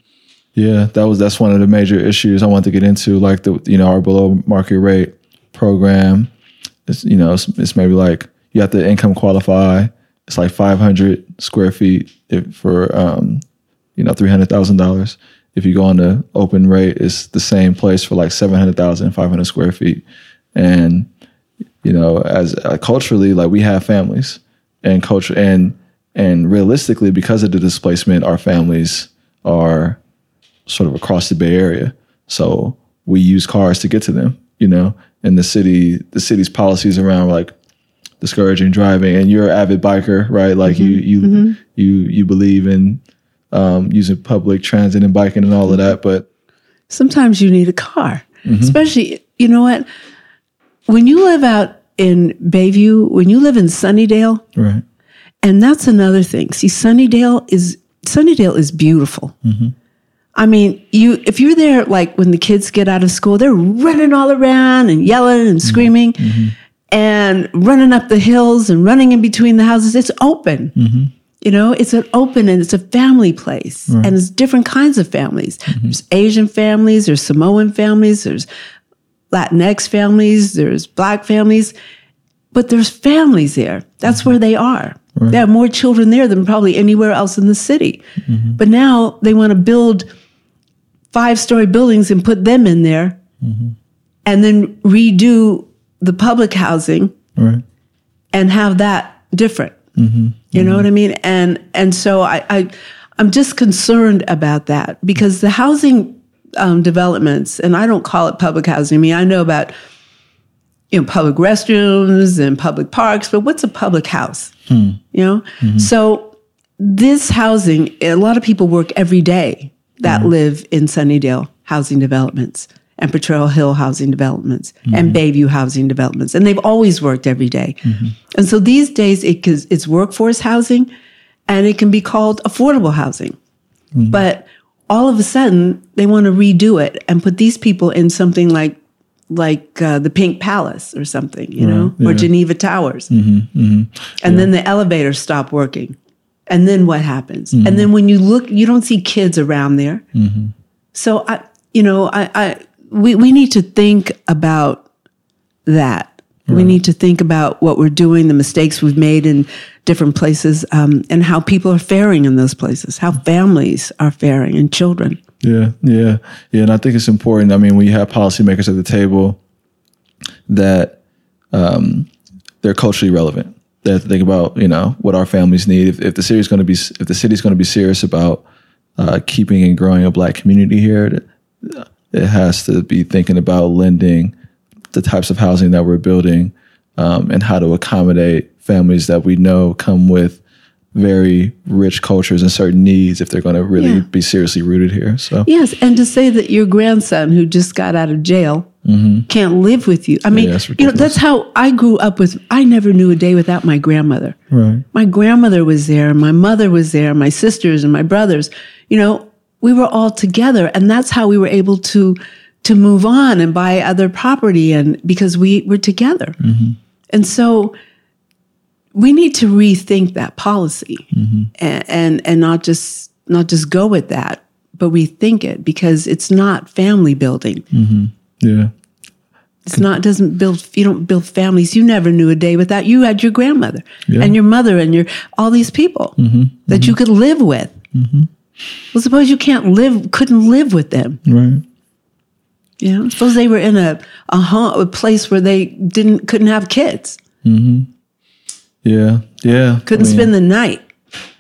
Yeah, that was that's one of the major issues I wanted to get into, like the you know our below market rate program. It's you know it's, it's maybe like you have to income qualify. It's like five hundred square feet for um, you know three hundred thousand dollars. If you go on the open rate, it's the same place for like 700,000, 500 square feet. And you know, as uh, culturally, like we have families and culture and and realistically, because of the displacement, our families are sort of across the Bay Area. So we use cars to get to them, you know, and the city, the city's policies around like discouraging driving. And you're an avid biker, right? Like you mm-hmm. you mm-hmm. you you believe in um, using public transit and biking and all of that. But Sometimes you need a car, mm-hmm. especially, you know what? When you live out in Bayview, when you live in Sunnydale, right, and that's another thing. See, Sunnydale is Sunnydale is beautiful. I mean, you if you're there like when the kids get out of school, they're running all around and yelling and screaming and running up the hills and running in between the houses. It's open. Mm-hmm. You know, it's an open and it's a family place. And it's different kinds of families. Mm-hmm. There's Asian families, there's Samoan families, there's Latinx families, there's black families, but there's families there. That's mm-hmm. where they are. There are more children there than probably anywhere else in the city. But now they want to build five story buildings and put them in there and then redo the public housing right, and have that different. Mm-hmm. You know mm-hmm. what I mean? And and so I, I I'm just concerned about that because the housing um, developments, and I don't call it public housing. I mean, I know about you know public restrooms and public parks, but what's a public house? Hmm. You know, mm-hmm. so this housing, a lot of people work every day that live in Sunnydale housing developments and Potrero Hill housing developments and mm-hmm. Bayview housing developments. And they've always worked every day. Mm-hmm. And so these days it is, it's workforce housing and it can be called affordable housing. Mm-hmm. But all of a sudden they want to redo it and put these people in something like like uh, the Pink Palace or something, you know, or Geneva Towers. And then the elevators stop working. And then what happens? And then when you look, you don't see kids around there. So I, you know, I, I we, we need to think about that. We need to think about what we're doing, the mistakes we've made in different places, um, and how people are faring in those places, how families are faring and children. yeah, yeah, yeah. And I think it's important. I mean, when you have policymakers at the table, that um, they're culturally relevant. They have to think about you know what our families need. If, if the city's going to be if the city's going to be serious about uh, keeping and growing a black community here, it, has to be thinking about lending the types of housing that we're building um, and how to accommodate families that we know come with very rich cultures and certain needs if they're going to really Yeah. be seriously rooted here. So Yes, and to say that your grandson who just got out of jail can't live with you. I mean, that's you know that's how I grew up with I never knew a day without my grandmother. right, My grandmother was there, my mother was there, my sisters and my brothers. You know, we were all together and that's how we were able to to move on and buy other property and because we were together. Mm-hmm. And so we need to rethink that policy mm-hmm. and, and and not just not just go with that, but rethink it because it's not family building. Mm-hmm. yeah, It's not doesn't build you don't build families. You never knew a day without you had your grandmother and your mother and your all these people that you could live with. Well, suppose you can't live couldn't live with them. right, You know, suppose they were in a a, home, a place where they didn't couldn't have kids, yeah, yeah. couldn't I mean, spend the night,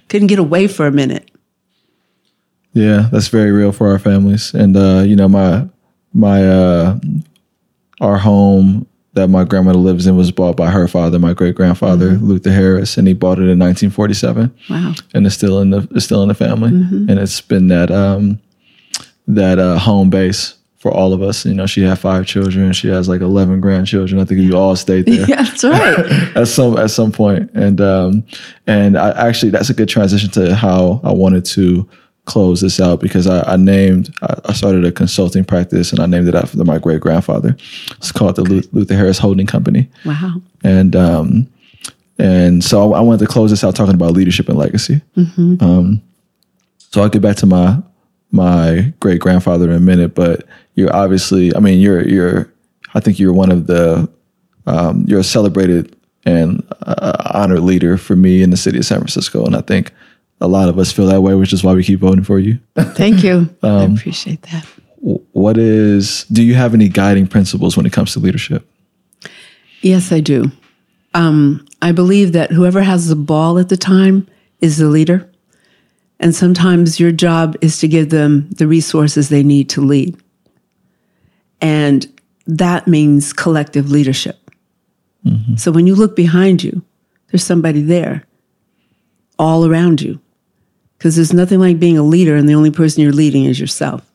couldn't get away for a minute. Yeah, that's very real for our families. And uh, you know, my my uh our home that my grandmother lives in was bought by her father, my great grandfather, Luther Harris, and he bought it in 1947. Wow. And it's still in the it's still in the family. And it's been that um that uh home base for all of us. You know, she had five children, she has like 11 grandchildren. I think you all stayed there *laughs* Yeah, that's right. *laughs* at some at some. And um, and I actually that's a good transition to how I wanted to close this out because I, I named I, I started a consulting practice and I named it after my great grandfather. It's called the Lu- Luther Harris Holding Company. wow. And um, and so I wanted to close this out talking about leadership and legacy. Um, so I'll get back to my my great grandfather in a minute, but you're obviously, I mean, you're you're, I think you're one of the, um, you're a celebrated and uh, honored leader for me in the city of San Francisco, and I think a lot of us feel that way, which is why we keep voting for you. Thank you. *laughs* I appreciate that. what is? Do you have any guiding principles when it comes to leadership? Yes, I do. Um, I believe that whoever has the ball at the time is the leader. And sometimes your job is to give them the resources they need to lead. And that means collective leadership. So when you look behind you, there's somebody there all around you. Because there's nothing like being a leader and the only person you're leading is yourself.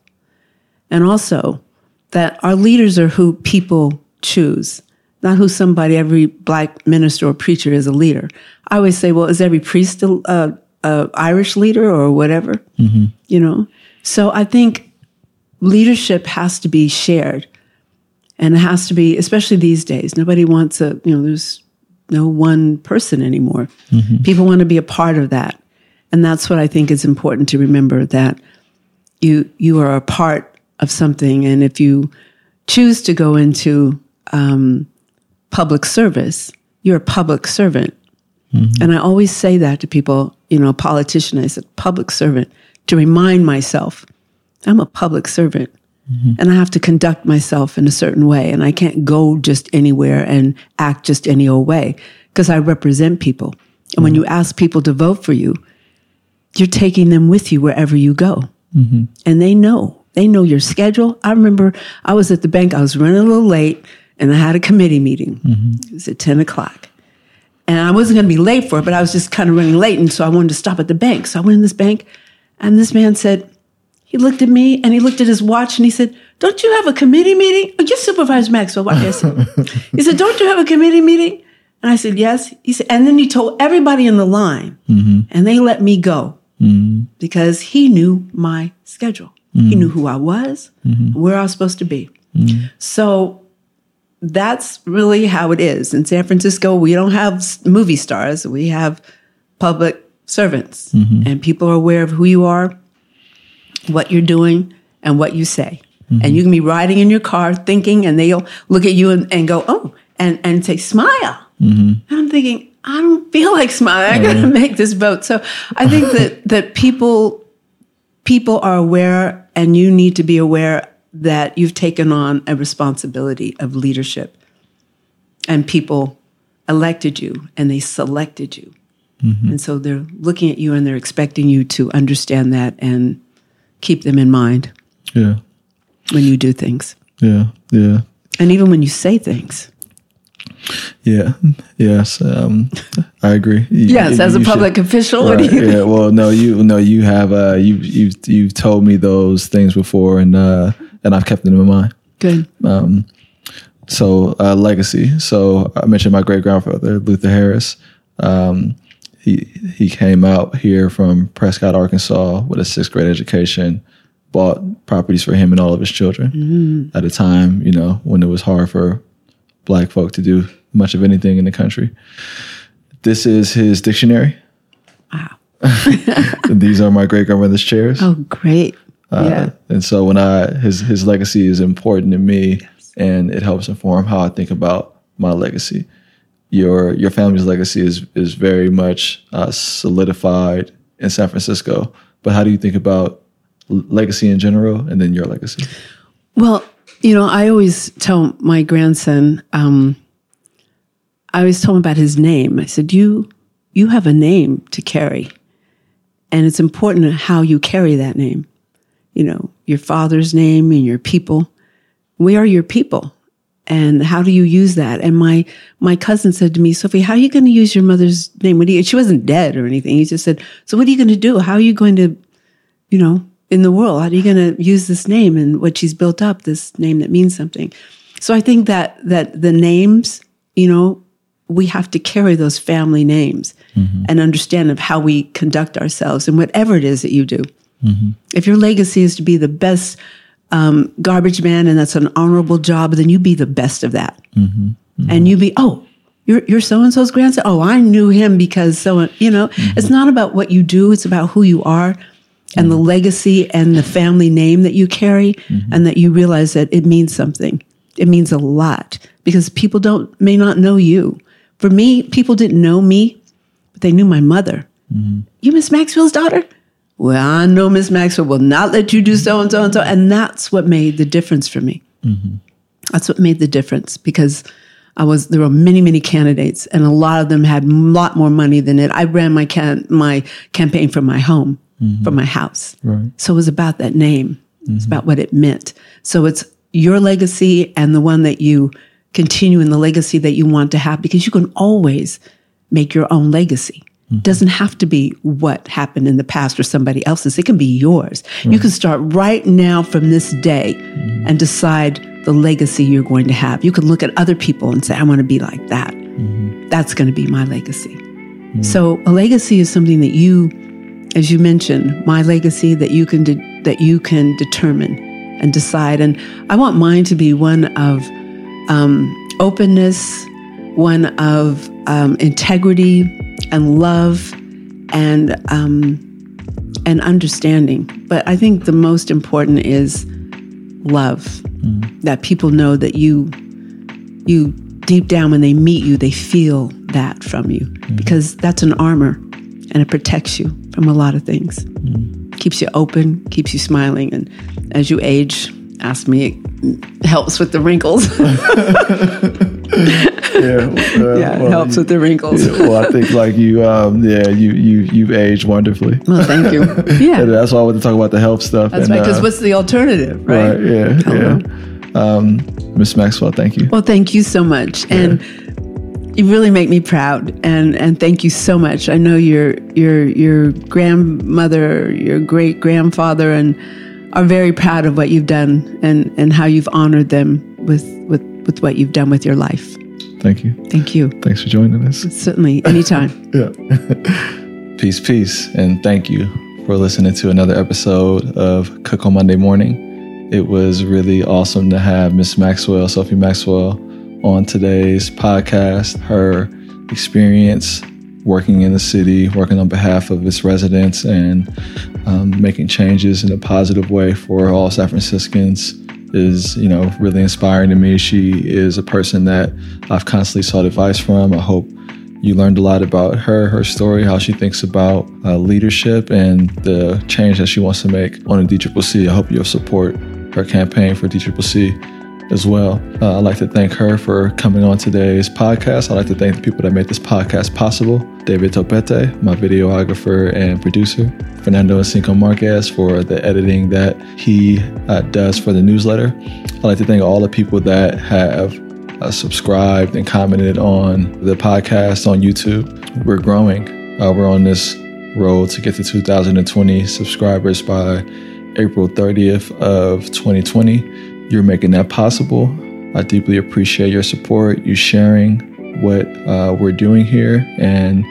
And also that our leaders are who people choose, not who somebody, every black minister or preacher is a leader. I always say, well, is every priest a, Irish leader or whatever? Mm-hmm. You know? So I think leadership has to be shared. And it has to be, especially these days, nobody wants a, you know, there's no one person anymore. Mm-hmm. People want to be a part of that. And that's what I think is important to remember that you you are a part of something. And if you choose to go into um, public service, you're a public servant. Mm-hmm. And I always say that to people, you know, a politician, I said, public servant, to remind myself, I'm a public servant. Mm-hmm. And I have to conduct myself in a certain way. And I can't go just anywhere and act just any old way because I represent people. And when mm-hmm. you ask people to vote for you, you're taking them with you wherever you go. Mm-hmm. And they know. They know your schedule. I remember I was at the bank, I was running a little late, and I had a committee meeting. Mm-hmm. It was at 10 o'clock. And I wasn't going to be late for it, but I was just kind of running late. And so I wanted to stop at the bank. So I went in this bank, and this man said, he looked at me and he looked at his watch and he said, Don't you have a committee meeting? Oh, yes, Supervisor Maxwell. What I said. *laughs* he said, Don't you have a committee meeting? And I said, Yes. He said, and then he told everybody in the line, mm-hmm. and they let me go Mm-hmm. because he knew my schedule. He knew mm-hmm. who I was, mm-hmm. where I was supposed to be. So that's really how it is. In San Francisco, we don't have movie stars, we have public servants, and people are aware of who you are, what you're doing, and what you say. And you can be riding in your car thinking, and they'll look at you and, and go, oh, and, and say, smile. And I'm thinking, I don't feel like smiling. I gotta mm-hmm. make this vote. So I think that *laughs* that people people are aware and you need to be aware that you've taken on a responsibility of leadership and people elected you and they selected you mm-hmm. and so they're looking at you and they're expecting you to understand that and keep them in mind Yeah. when you do things Yeah. Yeah. and even when you say things Yeah. Yes. Um, I agree. You- yes you- as a you should- public official what Right, do you yeah. Well, no, you no, you have uh, you you've you've told me those things before, and uh, and I've kept them in my mind. good Um, So uh, legacy. So I mentioned my great grandfather Luther Harris. Um, he he came out here from Prescott, Arkansas, with a sixth grade education. Bought properties for him and all of his children at a time, you know, when it was hard for black folk to do much of anything in the country. This is his dictionary. wow *laughs* These are my great grandmother's chairs. oh great yeah Uh, and so when I his his legacy is important to me, and it helps inform how I think about my legacy. Your your family's legacy is is very much uh, solidified in San Francisco. But how do you think about legacy in general, and then your legacy? Well, you know, I always tell my grandson, um, I always tell him about his name. I said, You you have a name to carry. And it's important how you carry that name. You know, your father's name and your people. We are your people. And how do you use that? And my my cousin said to me, Sophie, how are you going to use your mother's name? You, she wasn't dead or anything. He just said, So what are you going to do? How are you going to you know, in the world? How are you going to use this name and what she's built up, this name that means something? So I think that that the names, you know, we have to carry those family names mm-hmm. and understand of how we conduct ourselves and whatever it is that you do. Mm-hmm. If your legacy is to be the best um, garbage man and that's an honorable job, then you be the best of that. Mm-hmm. And you be, oh, you're, you're so and so's grandson. Oh, I knew him because so, you know, it's not about what you do, it's about who you are and the mm-hmm. legacy and the family name that you carry, mm-hmm. and that you realize that it means something. It means a lot because people don't may not know you. For me, people didn't know me, but they knew my mother. Mm-hmm. You Miss Maxwell's daughter? Well, I know Miss Maxwell will not let you do so and so and so. And that's what made the difference for me. That's what made the difference because I was there were many many candidates and a lot of them had a lot more money than it. I ran my can my campaign from my home, Mm-hmm. from my house. Right. So it was about that name. It's mm-hmm. about what it meant. So it's your legacy and the one that you continue in the legacy that you want to have because you can always make your own legacy. It doesn't have to be what happened in the past or somebody else's. It can be yours. You can start right now from this day and decide the legacy you're going to have. You can look at other people and say, I want to be like that. That's going to be my legacy. So a legacy is something that you, as you mentioned, my legacy that you can de- that you can determine and decide. And I want mine to be one of um, openness, one of um, integrity and love, and um, and understanding. But I think the most important is love. That people know that you you deep down when they meet you, they feel that from you because that's an armor and it protects you from a lot of things. Keeps you open, keeps you smiling, and as you age, ask me, it helps with the wrinkles. *laughs* Yeah, *laughs* uh, yeah, it well, helps you- with the wrinkles. yeah, well, I think like you, um, yeah, you you you've aged wonderfully. Well, thank you. *laughs* Yeah, that's why I want to talk about the health stuff. that's and, right. Because uh, what's the alternative, right? right, yeah, Hello. yeah. Um, Miss Maxwell, thank you. Well, thank you so much, and you really make me proud. And and thank you so much. I know your your your grandmother, your great grandfather, and are very proud of what you've done and and how you've honored them with with with what you've done with your life. Thank you. Thank you. Thanks for joining us. Certainly, anytime. *laughs* Yeah. *laughs* peace, peace, and thank you for listening to another episode of Cook on Monday Morning. It was really awesome to have Miss Maxwell, Sophie Maxwell, on today's podcast. Her experience working in the city, working on behalf of its residents, and um, making changes in a positive way for all San Franciscans is, you know, really inspiring to me. She is a person that I've constantly sought advice from. I hope you learned a lot about her, her story, how she thinks about uh, leadership, and the change that she wants to make on the DCCC. I hope you'll support her campaign for DCCC as well. Uh, I'd like to thank her for coming on today's podcast. I'd like to thank the people that made this podcast possible David Topete, my videographer and producer, Fernando Cinco Marquez for the editing that he uh, does for the newsletter. I'd like to thank all the people that have uh, subscribed and commented on the podcast on YouTube. We're growing. Uh, we're on this road to get to 2020 subscribers by April 30th of 2020. You're making that possible. I deeply appreciate your support, you sharing what uh, we're doing here, and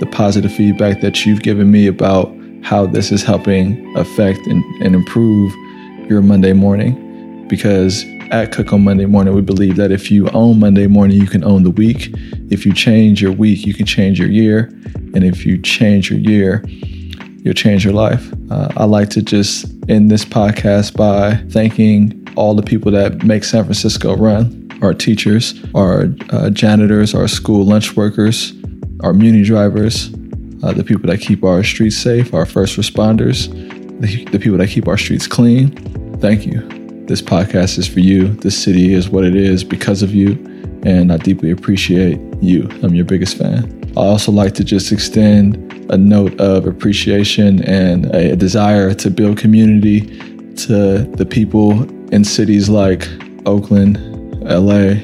the positive feedback that you've given me about how this is helping affect and, and improve your Monday morning. Because at Cook on Monday Morning, we believe that if you own Monday morning, you can own the week. If you change your week, you can change your year. And if you change your year, you'll change your life. Uh, I like to just end this podcast by thanking all the people that make San Francisco run our teachers, our uh, janitors, our school lunch workers, our muni drivers, uh, the people that keep our streets safe, our first responders, the, the people that keep our streets clean. Thank you. This podcast is for you. This city is what it is because of you. And I deeply appreciate you. I'm your biggest fan. I also like to just extend a note of appreciation and a, a desire to build community to the people in cities like Oakland, LA,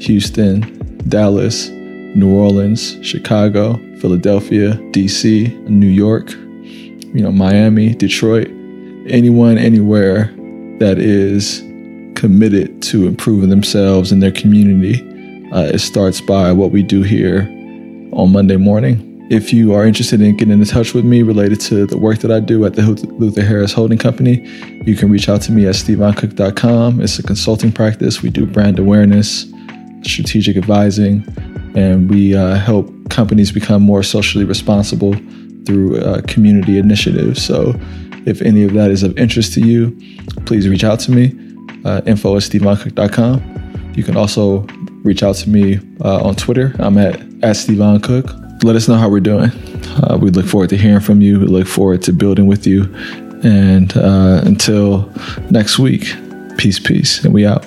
Houston, Dallas, New Orleans, Chicago, Philadelphia, DC, New York, you know, Miami, Detroit, anyone, anywhere that is committed to improving themselves and their community. Uh, it starts by what we do here on Monday morning. If you are interested in getting in touch with me related to the work that I do at the Luther Harris Holding Company, you can reach out to me at stevoncook.com. It's a consulting practice. We do brand awareness, strategic advising, and we uh, help companies become more socially responsible through uh, community initiatives. So if any of that is of interest to you, please reach out to me. Uh, info at stevoncook.com. You can also reach out to me uh, on Twitter. I'm at, at Stevon Cook. Let us know how we're doing. Uh, we look forward to hearing from you. We look forward to building with you. And uh, until next week, peace, peace. And we out.